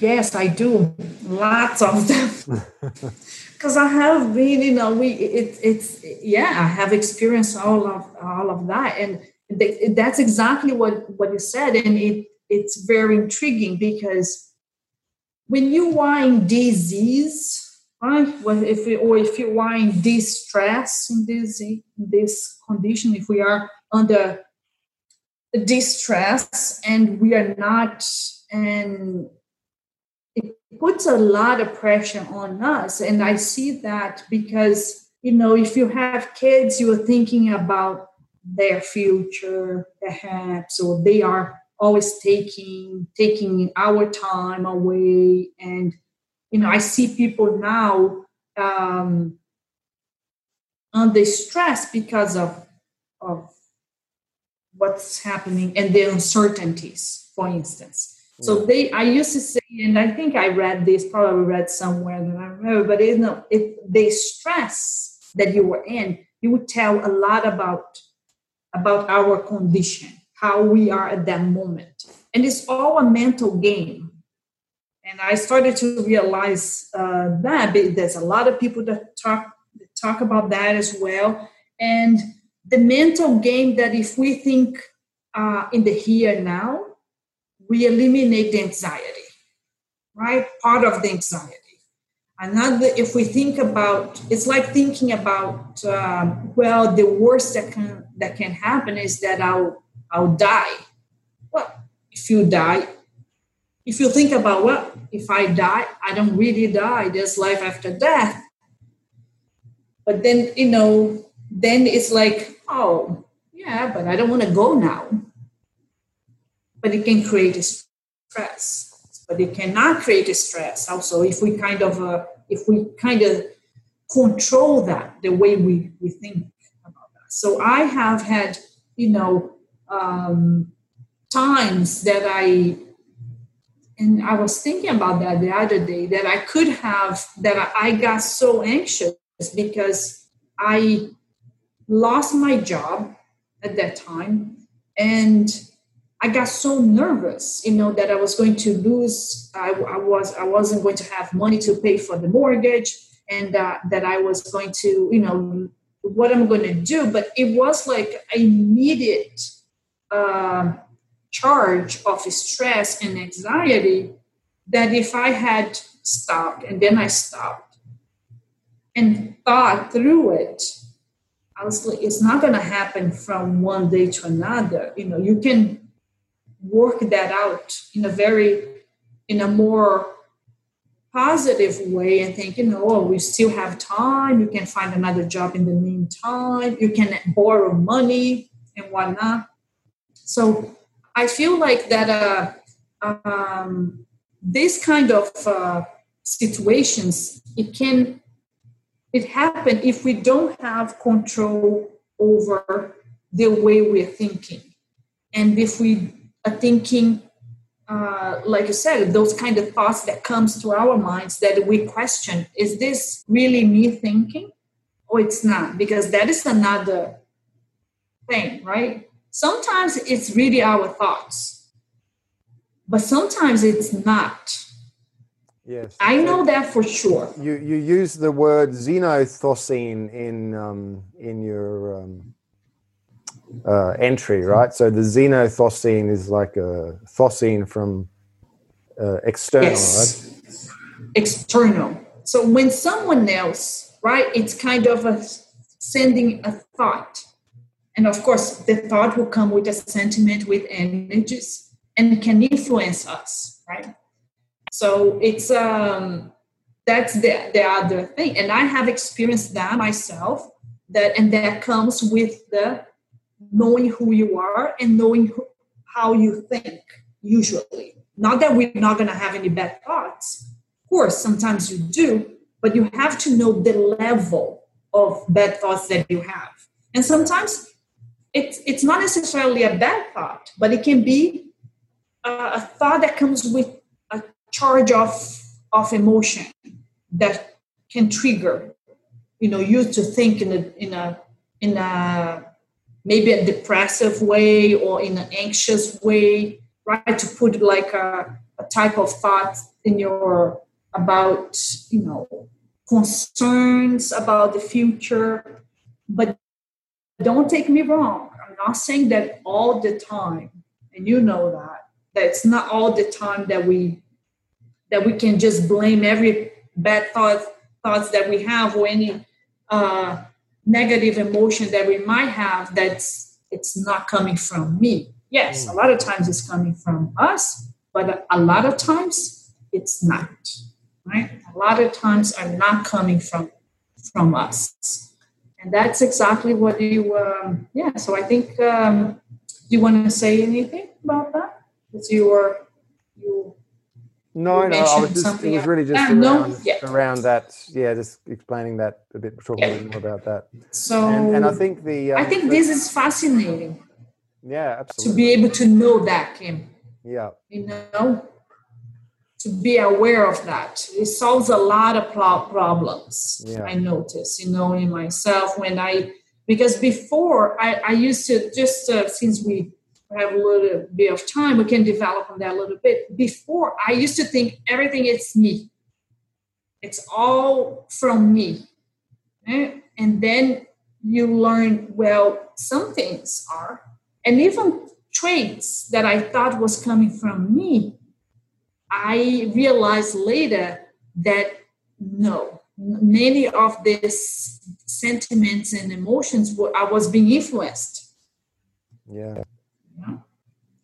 Yes, I do. Lots of them. Because I have been, you know, we it, it's yeah, I have experienced all of all of that, and that's exactly what what you said, and it it's very intriguing because when you are in disease, right? Well, if we, or if you are in distress in this in this condition, if we are under distress and we are not and it puts a lot of pressure on us. And I see that because, you know, if you have kids, you are thinking about their future, perhaps, or they are always taking taking our time away. And, you know, I see people now um, under stress because of of what's happening and the uncertainties, for instance. So they, I used to say, and I think I read this, probably read somewhere that I remember, but you know, if they stress that you were in, you would tell a lot about about our condition, how we are at that moment, and it's all a mental game. And I started to realize uh, that there's a lot of people that talk that talk about that as well, and the mental game that if we think uh, in the here now we eliminate the anxiety, right? Part of the anxiety. Another, if we think about, it's like thinking about, um, well, the worst that can that can happen is that I'll I'll die. Well, if you die, if you think about well, if I die, I don't really die. There's life after death. But then you know, then it's like, oh yeah, but I don't want to go now but it can create stress. but it cannot create stress. Also if we kind of uh, if we kind of control that the way we we think about that. So i have had you know um, times that i and i was thinking about that the other day that i could have that i got so anxious because i lost my job at that time. And I got so nervous, you know, that I was going to lose. I, I was I wasn't going to have money to pay for the mortgage, and uh, that I was going to, you know, what I'm going to do. But it was like immediate uh, charge of stress and anxiety that if I had stopped and then I stopped and thought through it, like, it's not going to happen from one day to another. You know, you can work that out in a very in a more positive way and think you know oh, we still have time. You can find another job in the meantime. You can borrow money and whatnot. So i feel like that uh, um, this kind of uh, situations it can it happen if we don't have control over the way we're thinking. And if we thinking uh, like you said those kind of thoughts that comes to our minds that we question is this really me thinking? Or it's not because that is another thing right? Sometimes it's really our thoughts but sometimes it's not. Yes i know that for sure. You you use the word xenothosene in um, in your um, uh, entry, right? So the xenothosene is like a thosene from uh, external, yes. right? External. So when someone else, right, it's kind of a sending a thought. And of course, the thought will come with a sentiment, with energies, and can influence us, right? So it's um that's the, the other thing. And I have experienced that myself, that and that comes with the knowing who you are and knowing who, how you think usually. Not that we're not going to have any bad thoughts. Of course sometimes you do but you have to know the level of bad thoughts that you have. And sometimes it's it's not necessarily a bad thought but it can be a, a thought that comes with a charge of of emotion that can trigger you know you to think in a in a in a maybe a depressive way or in an anxious way right? To put like a, a type of thought in your about you know concerns about the future. But don't take me wrong i'm not saying that all the time and you know that that it's not all the time that we that we can just blame every bad thought thoughts that we have or any uh, negative emotion that we might have that's it's not coming from me. Yes a lot of times it's coming from us but a lot of times it's not right? A lot of times are not coming from from us. And that's exactly what you um, yeah so i think um, do you want to say anything about that? Because you were no, no, I was just, it was really just around, no? yeah. around that. Yeah, just explaining that a bit, talking yeah. a bit more about that. So, and, and I think the, um, I think this is fascinating. Yeah, absolutely. To be able to know that, Kim. Yeah. You know, to be aware of that, it solves a lot of problems. Yeah. I notice, you know, in myself when I, because before I, I used to just uh, since we have a little bit of time, we can develop on that a little bit. Before, I used to think everything is me. It's all from me. Right? And then you learn, well, some things are. And even traits that I thought was coming from me, I realized later that no, many of these sentiments and emotions were, I was being influenced. Yeah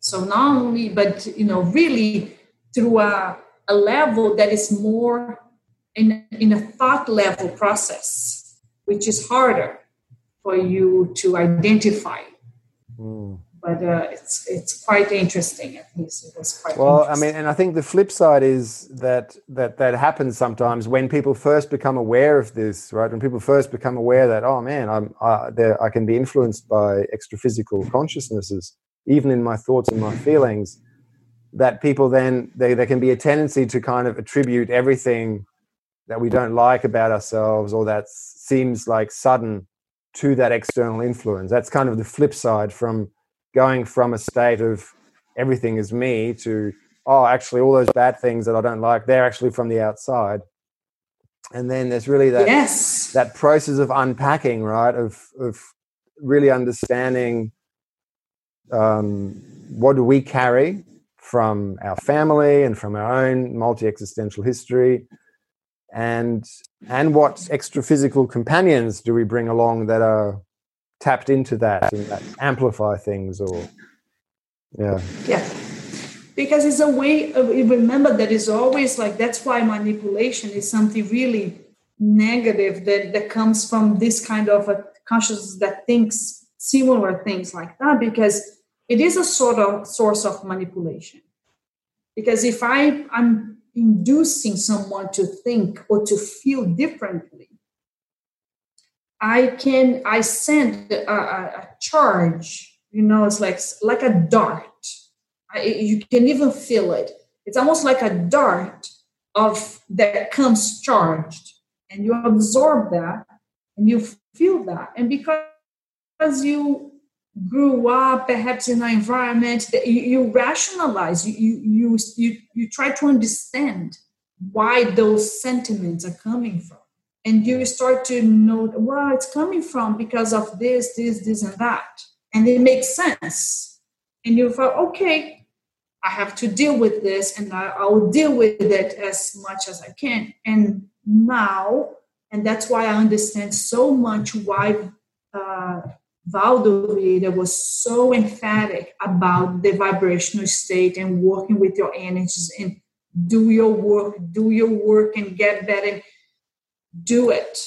so not only, but you know, really through a, a level that is more in, in a thought level process, which is harder for you to identify. Mm. but uh, it's it's quite interesting. At least it was quite. Well, I mean, and I think the flip side is that that that happens sometimes when people first become aware of this, right? When people first become aware that oh man, I'm there, I can be influenced by extra-physical consciousnesses, even in my thoughts and my feelings. That people then they, there can be a tendency to kind of attribute everything that we don't like about ourselves or that seems like sudden to that external influence. That's kind of the flip side from going from a state of everything is me to oh actually all those bad things that i don't like they're actually from the outside and then there's really that yes. that process of unpacking right of of really understanding um, what do we carry from our family and from our own multi-existential history? And and what extra physical companions do we bring along that are tapped into that and that amplify things or yeah. Yeah. Because it's a way of remember that is always like that's why manipulation is something really negative that that comes from this kind of a consciousness that thinks similar things like that because it is a sort of source of manipulation because if i i'm inducing someone to think or to feel differently I can I send a, a, charge. You know, it's like like a dart. I, you can even feel it. It's almost like a dart of that comes charged, and you absorb that, and you feel that, and because you grew up perhaps in an environment that you, you rationalize, you, you you you try to understand why those sentiments are coming from. And you start to know where it's coming from because of this this this and that. And it makes sense. And you thought okay i have to deal with this and I, i'll deal with it as much as i can. And now and that's why i understand so much why uh, Waldo Vieira was so emphatic about the vibrational state and working with your energies and do your work, do your work and get better do it.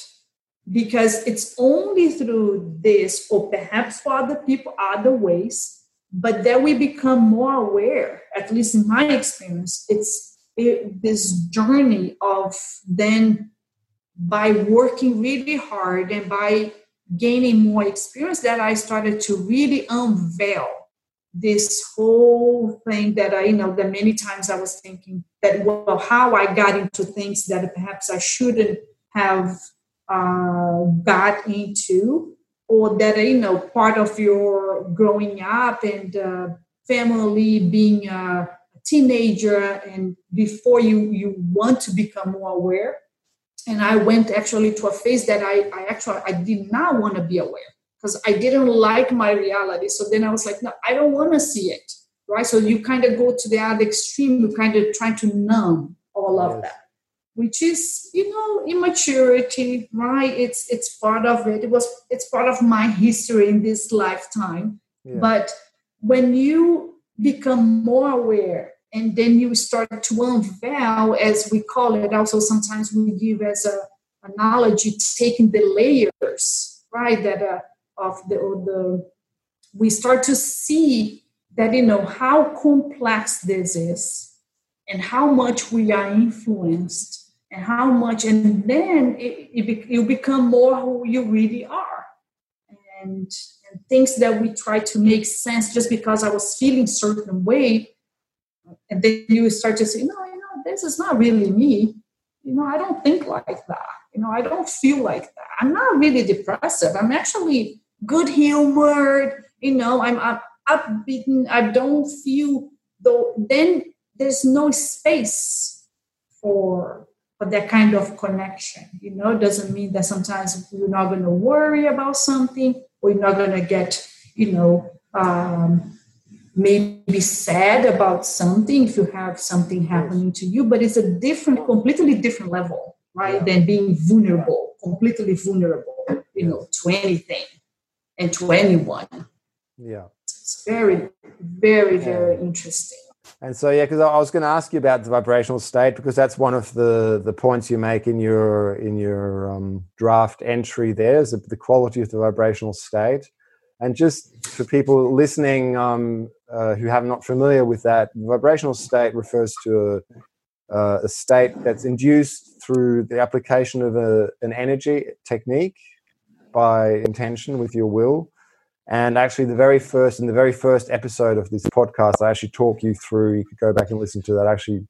Because it's only through this or perhaps for other people other ways but that we become more aware at least in my experience it's it, this journey of then by working really hard and by gaining more experience that i started to really unveil this whole thing that i you know that many times i was thinking that well how i got into things that perhaps i shouldn't have uh, got into or that you know part of your growing up and uh, family being a teenager and before you you want to become more aware and i went actually to a phase that i, I actually i did not want to be aware because i didn't like my reality. So then i was like no i don't want to see it right? So you kind of go to the other extreme you kind of try to numb all of yes. that which is you know immaturity right? It's it's part of it. It was it's part of my history in this lifetime. Yeah. but when you become more aware and then you start to unveil as we call it also sometimes we give as a analogy taking the layers right that uh, of the, the we start to see that you know how complex this is and how much we are influenced and how much and then it, it, you become more who you really are. And things that we try to make sense just because i was feeling certain way and then you start to say no you know this is not really me. You know i don't think like that. You know i don't feel like that. I'm not really depressive. I'm actually good humored. You know i'm up upbeaten i don't feel though then there's no space for for that kind of connection. You know, it doesn't mean that sometimes you're not going to worry about something or you're not going to get, you know, um, maybe sad about something if you have something happening to you, but it's a different, completely different level, right? Yeah. Than being vulnerable, completely vulnerable, you know, to anything and to anyone. Yeah. It's very, very, very interesting. And so, yeah, because I was going to ask you about the vibrational state because that's one of the the points you make in your in your um, draft entry. There is the quality of the vibrational state, And just for people listening um, uh, who have not familiar with that, vibrational state refers to a, uh, a state that's induced through the application of a, an energy technique by intention with your will. And actually, the very first in the very first episode of this podcast, I actually talk you through. You could go back and listen to that. I actually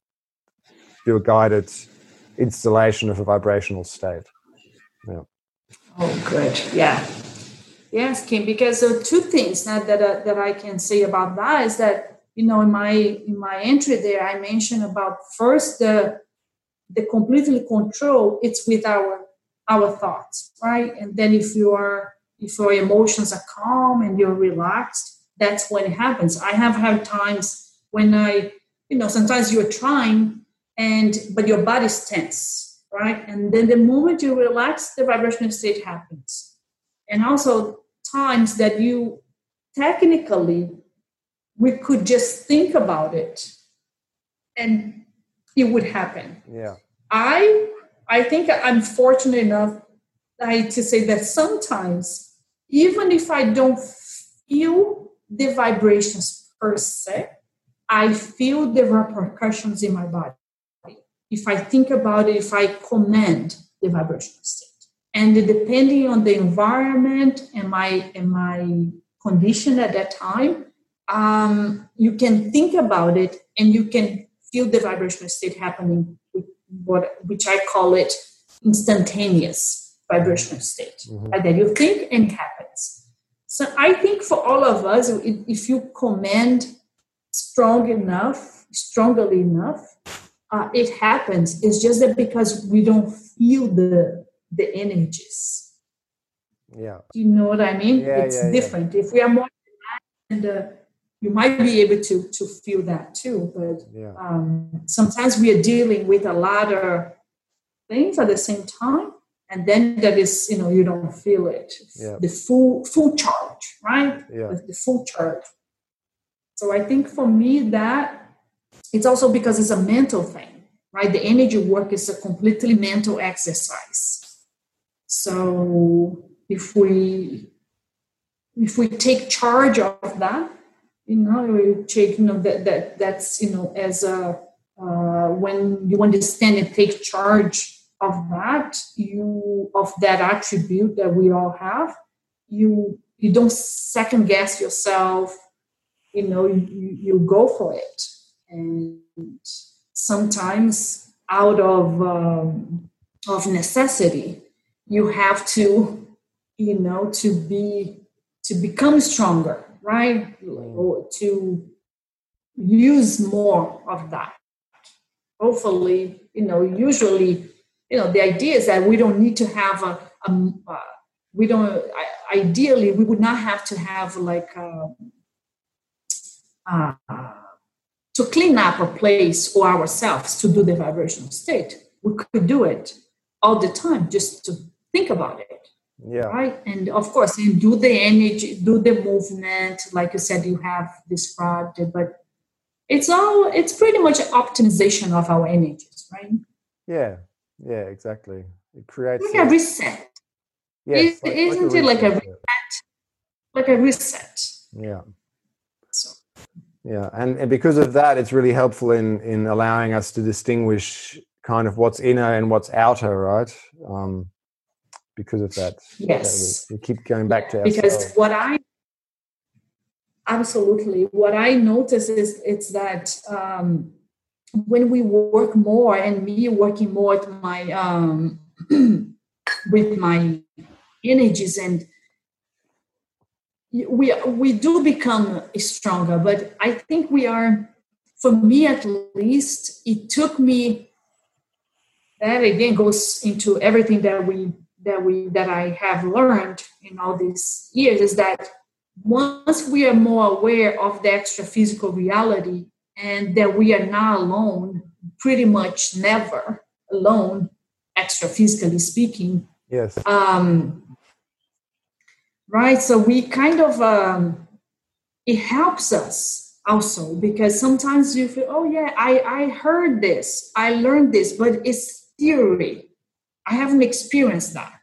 do a guided installation of a vibrational state. Yeah. Oh, good. Yeah. Yes, Kim. Because the two things that that, uh, that I can say about that is that you know in my in my entry there I mentioned about first the the completely control it's with our our thoughts right? And then if you are if your emotions are calm and you're relaxed that's when it happens. I have had times when i you know sometimes you're trying and but your body's tense right? And then the moment you relax the vibrational state happens. And also times that you technically we could just think about it and it would happen. Yeah. I i think i'm fortunate enough I, to say that sometimes even if i don't feel the vibrations per se i feel the repercussions in my body. If I think about it, if I command the vibrational state. And depending on the environment and my and my condition at that time, um, you can think about it and you can feel the vibrational state happening, what which I call it instantaneous vibrational state. Mm-hmm. Then you think and happens. So I think for all of us, if you command strong enough, strongly enough, uh, it happens. It's just that because we don't feel the the energies. Yeah. You know what I mean? Yeah, it's yeah, different. Yeah. If we are more and uh, you might be able to to feel that too. But yeah. um, sometimes we are dealing with a lot of things at the same time, and then that is you know you don't feel it. Yeah. The full full charge, right? Yeah. The, the full charge. So I think for me that it's also because it's a mental thing, right? The energy work is a completely mental exercise. So if we if we take charge of that, you know, we take you know that that that's you know as a uh, when you understand and take charge of that, you of that attribute that we all have, you you don't second guess yourself. You know, you, you go for it and sometimes out of um, of necessity you have to you know to be to become stronger right or to use more of that hopefully you know usually you know the idea is that we don't need to have a, a uh, we don't ideally we would not have to have like a, uh, to clean up a place or ourselves to do the vibrational state. We could do it all the time just to think about it. Yeah. Right. And of course, and do the energy, do the movement, like you said, you have described it, but it's all it's pretty much optimization of our energies, right? Yeah. Yeah, exactly. It creates like a, reset. Yes, like, isn't like it like a reset? Like a reset. Yeah. so Yeah, and, and because of that, it's really helpful in in allowing us to distinguish kind of what's inner and what's outer, right? Um, because of that, yes, that we, we, keep going back to because what I absolutely what I notice is it's that um, when we work more, and me working more with my um, with my energies and we we do become stronger but i think we are for me at least it took me that again goes into everything that we that we that i have learned in all these years is that once we are more aware of the extra physical reality and that we are not alone pretty much never alone extra physically speaking yes um right? So we kind of um, it helps us also because sometimes you feel, oh yeah, I I heard this, I learned this, but it's theory. I haven't experienced that.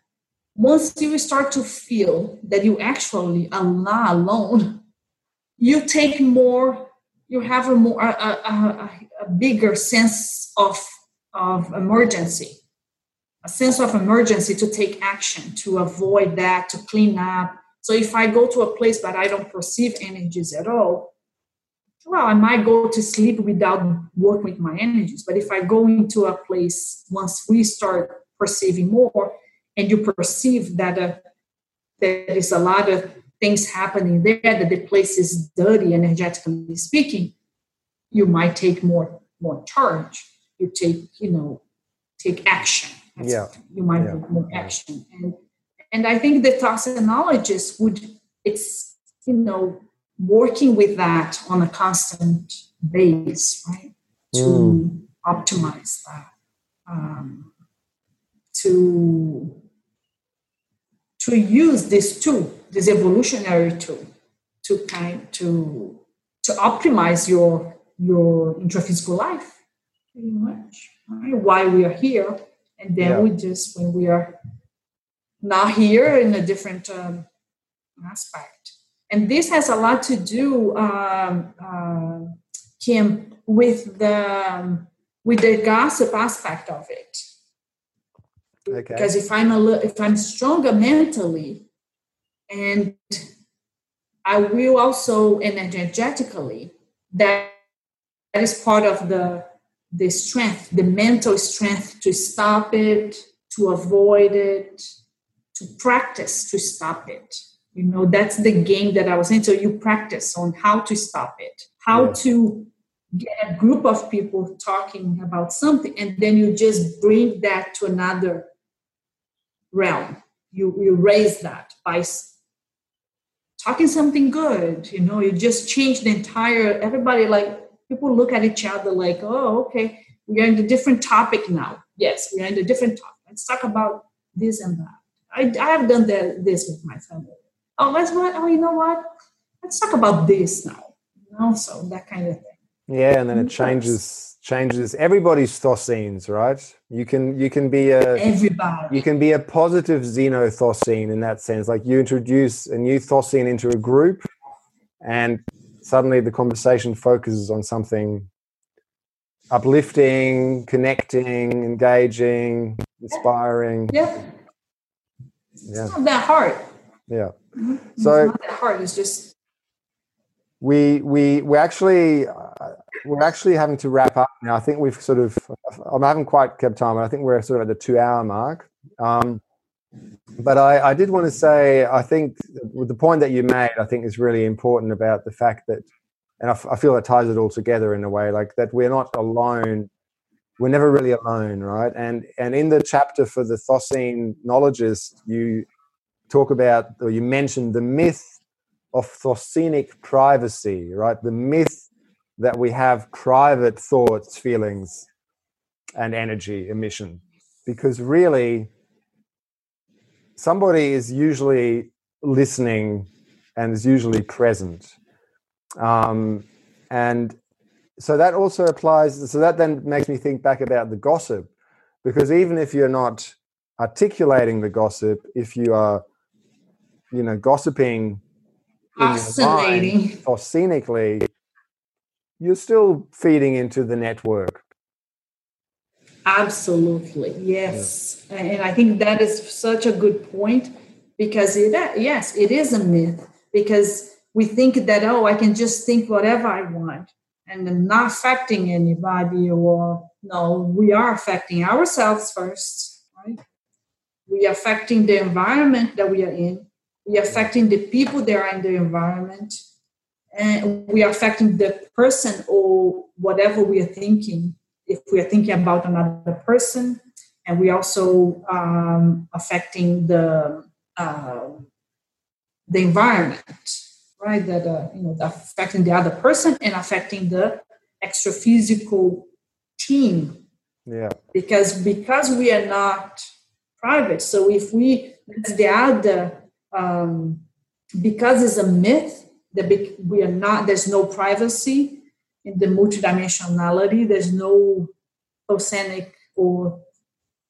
Once you start to feel that you actually are not alone, you take more, you have a more a, a, a bigger sense of of emergency, a sense of emergency to take action, to avoid that, to clean up. So if I go to a place but I don't perceive energies at all, well, I might go to sleep without working with my energies. But if I go into a place once we start perceiving more, and you perceive that uh, there is a lot of things happening there, that the place is dirty, energetically speaking, you might take more more charge. You take, you know, take action. That's yeah. You might yeah. take more action. And and I think the thosenologist would it's you know working with that on a constant base, right? To mm. optimize that. Um, to to use this tool, this evolutionary tool, to kind to to optimize your your intraphysical life, pretty much. Right? Why we are here, and then yeah. we just when we are not here in a different um, aspect, and this has a lot to do, um, uh, Kim, with the um, with the gossip aspect of it Okay. Because if I'm a little, if I'm stronger mentally, and I will also energetically, that that is part of the the strength, the mental strength to stop it, to avoid it, to practice to stop it. You know, that's the game that I was in. So you practice on how to stop it, how yeah. to get a group of people talking about something, and then you just bring that to another realm. You, you raise that by talking something good. You know, you just change the entire, everybody like, people look at each other like, oh, okay, we are in a different topic now. Yes, we are in a different topic. Let's talk about this and that. I, I have done that, this with my family. Oh, let's what? Oh, you know what? Let's talk about this now. You know, so that kind of thing. Yeah, and then it changes changes everybody's thosenes, right? You can you can be a everybody. You can be a positive xenothosene in that sense. Like you introduce a new thosene into a group, and suddenly the conversation focuses on something uplifting, connecting, engaging, inspiring. Yeah. Yeah. It's not that hard. Yeah. Mm-hmm. So it's not that hard. It's just we we we actually we're actually having to wrap up now. I think we've sort of, I haven't quite kept time. I think we're sort of at the two hour mark. Um, but I, I, did want to say, I think the point that you made, I think is really important about the fact that, and I, I feel it ties it all together in a way, like that we're not alone. We're never really alone, right? And and in the chapter for the Thocene knowledgeist, you talk about or you mentioned the myth of Thosenic privacy, right? The myth that we have private thoughts, feelings, and energy emission. Because really, somebody is usually listening and is usually present. Um, and so that also applies. So that then makes me think back about the gossip, because even if you're not articulating the gossip, if you are, you know, gossiping, oscillating, or scenically, you're still feeding into the network. Absolutely, yes. Yeah. And I think that is such a good point because it, yes, it is a myth because we think that, oh, I can just think whatever I want and not affecting anybody or no, we are affecting ourselves first, right? We are affecting the environment that we are in. We are affecting the people that are in the environment and we are affecting the person or whatever we are thinking. If we are thinking about another person and we also um, affecting the uh, the environment right? That uh, you know affecting the other person and affecting the extra physical team. Yeah. Because because we are not private so if we the other um, because it's a myth the we are not there's no privacy in the multidimensionality. There's no oceanic or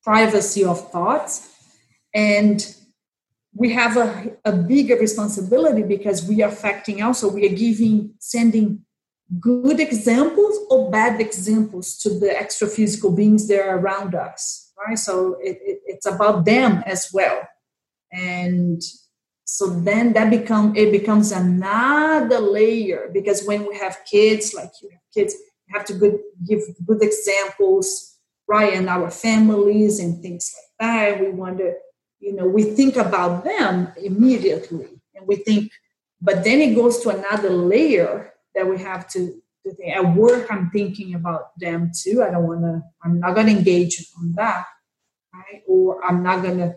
privacy of thoughts. And we have a, a bigger responsibility because we are affecting also we are giving sending good examples or bad examples to the extra physical beings that are around us right? So it, it, it's about them as well. And so then that become it becomes another layer because when we have kids like you have kids you have to good, give good examples right in our families and things like that we wonder you know we think about them immediately and we think but then it goes to another layer that we have to, to think. At work, I'm thinking about them too. I don't want to. I'm not going to engage on that, right? Or I'm not going to,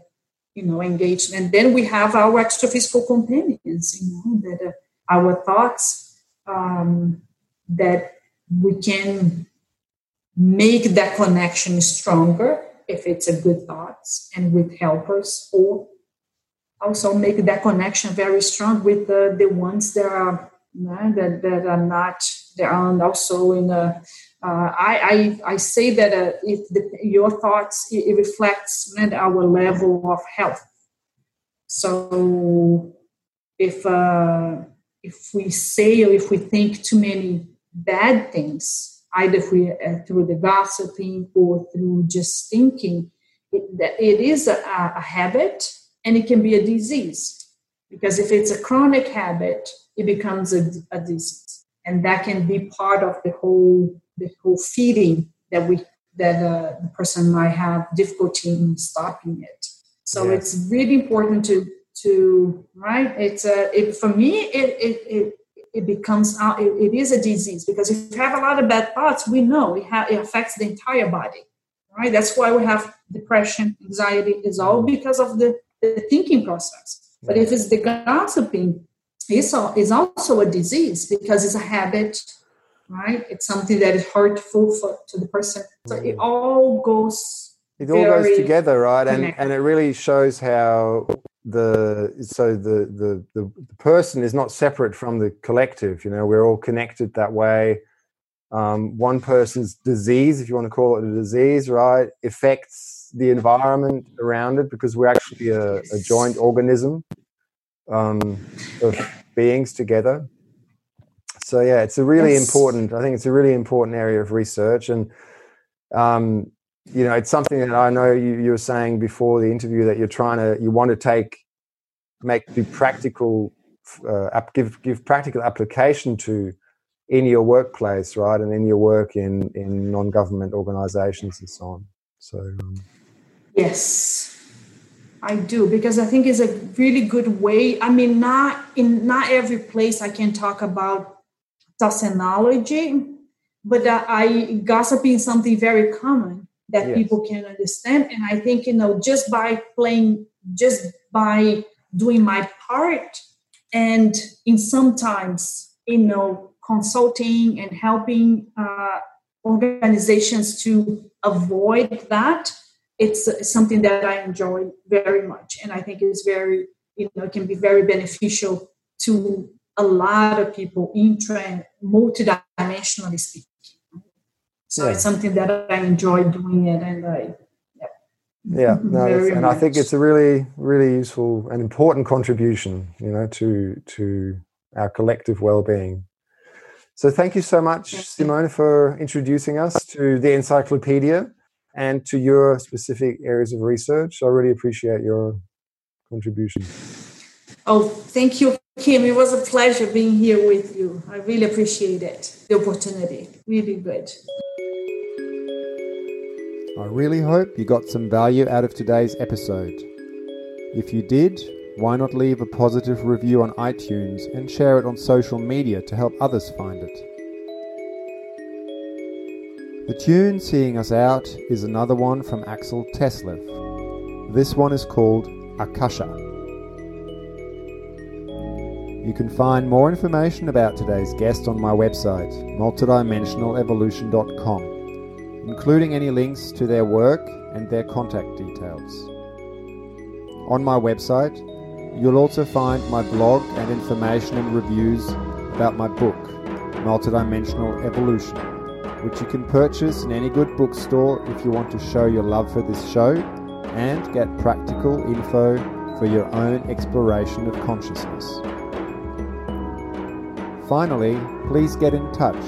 you know, engage. And then we have our extra-physical companions. You know, that uh, our thoughts um, that we can make that connection stronger if it's a good thoughts and with helpers or also make that connection very strong with the, the ones that are that, that are not there are also in a uh, I, I, I say that uh, if the, your thoughts it, it reflects our level of health. So if uh, if we say or if we think too many bad things, either we, uh, through the gossiping or through just thinking, it, it is a, a habit and it can be a disease. Because if it's a chronic habit, it becomes a, a disease and that can be part of the whole the whole feeding that we that uh, the person might have difficulty in stopping it. So yeah. it's really important to to right it's a it, for me it it, it it becomes uh, it, it is a disease because if you have a lot of bad thoughts we know it, ha- it affects the entire body right? That's why we have depression anxiety is all because of the, the thinking process. But if it's the gossiping is, is also a disease because it's a habit, right? It's something that is hurtful for, to the person. So it mm. all goes. It all goes together, right? And and it really shows how the so the, the the the person is not separate from the collective. You know, we're all connected that way. Um, one person's disease, if you want to call it a disease, right, affects the environment around it because we're actually a, a joint organism um, of beings together. So yeah, it's a really yes. important. I think it's a really important area of research, and um, you know, it's something that I know you, you were saying before the interview that you're trying to, you want to take, make the practical, uh, give give practical application to in your workplace, right, and in your work in in non government organisations and so on. So um, yes, I do because I think it's a really good way. I mean, not in not every place I can talk about thosenology, but uh, I gossiping is something very common that yes. people can understand. And I think you know just by playing, just by doing my part, and in sometimes you know consulting and helping uh, organizations to avoid that it's something that I enjoy very much, and I think it's very you know it can be very beneficial to a lot of people in trend multidimensionally speaking. So yeah. it's something that I enjoy doing it, and I. Yeah, no, and much. I think it's a really, really useful and important contribution, you know, to to our collective well-being. So, thank you so much, Simone, for introducing us to the encyclopedia and to your specific areas of research. I really appreciate your contribution. Oh, thank you, Kim. It was a pleasure being here with you. I really appreciate it, the opportunity. Really good. I really hope you got some value out of today's episode. If you did, why not leave a positive review on iTunes and share it on social media to help others find it? The tune seeing us out is another one from Axel Teslev. This one is called Akasha. You can find more information about today's guest on my website, multidimensionalevolution.com, including any links to their work and their contact details. On my website, you'll also find my blog and information and reviews about my book, Multidimensional Evolution which you can purchase in any good bookstore if you want to show your love for this show and get practical info for your own exploration of consciousness. Finally, please get in touch,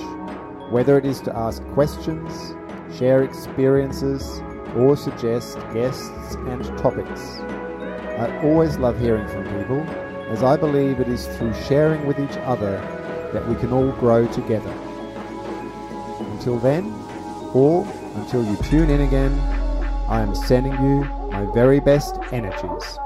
whether it is to ask questions, share experiences, or suggest guests and topics. I always love hearing from people, as I believe it is through sharing with each other that we can all grow together. Until then, or until you tune in again, I am sending you my very best energies.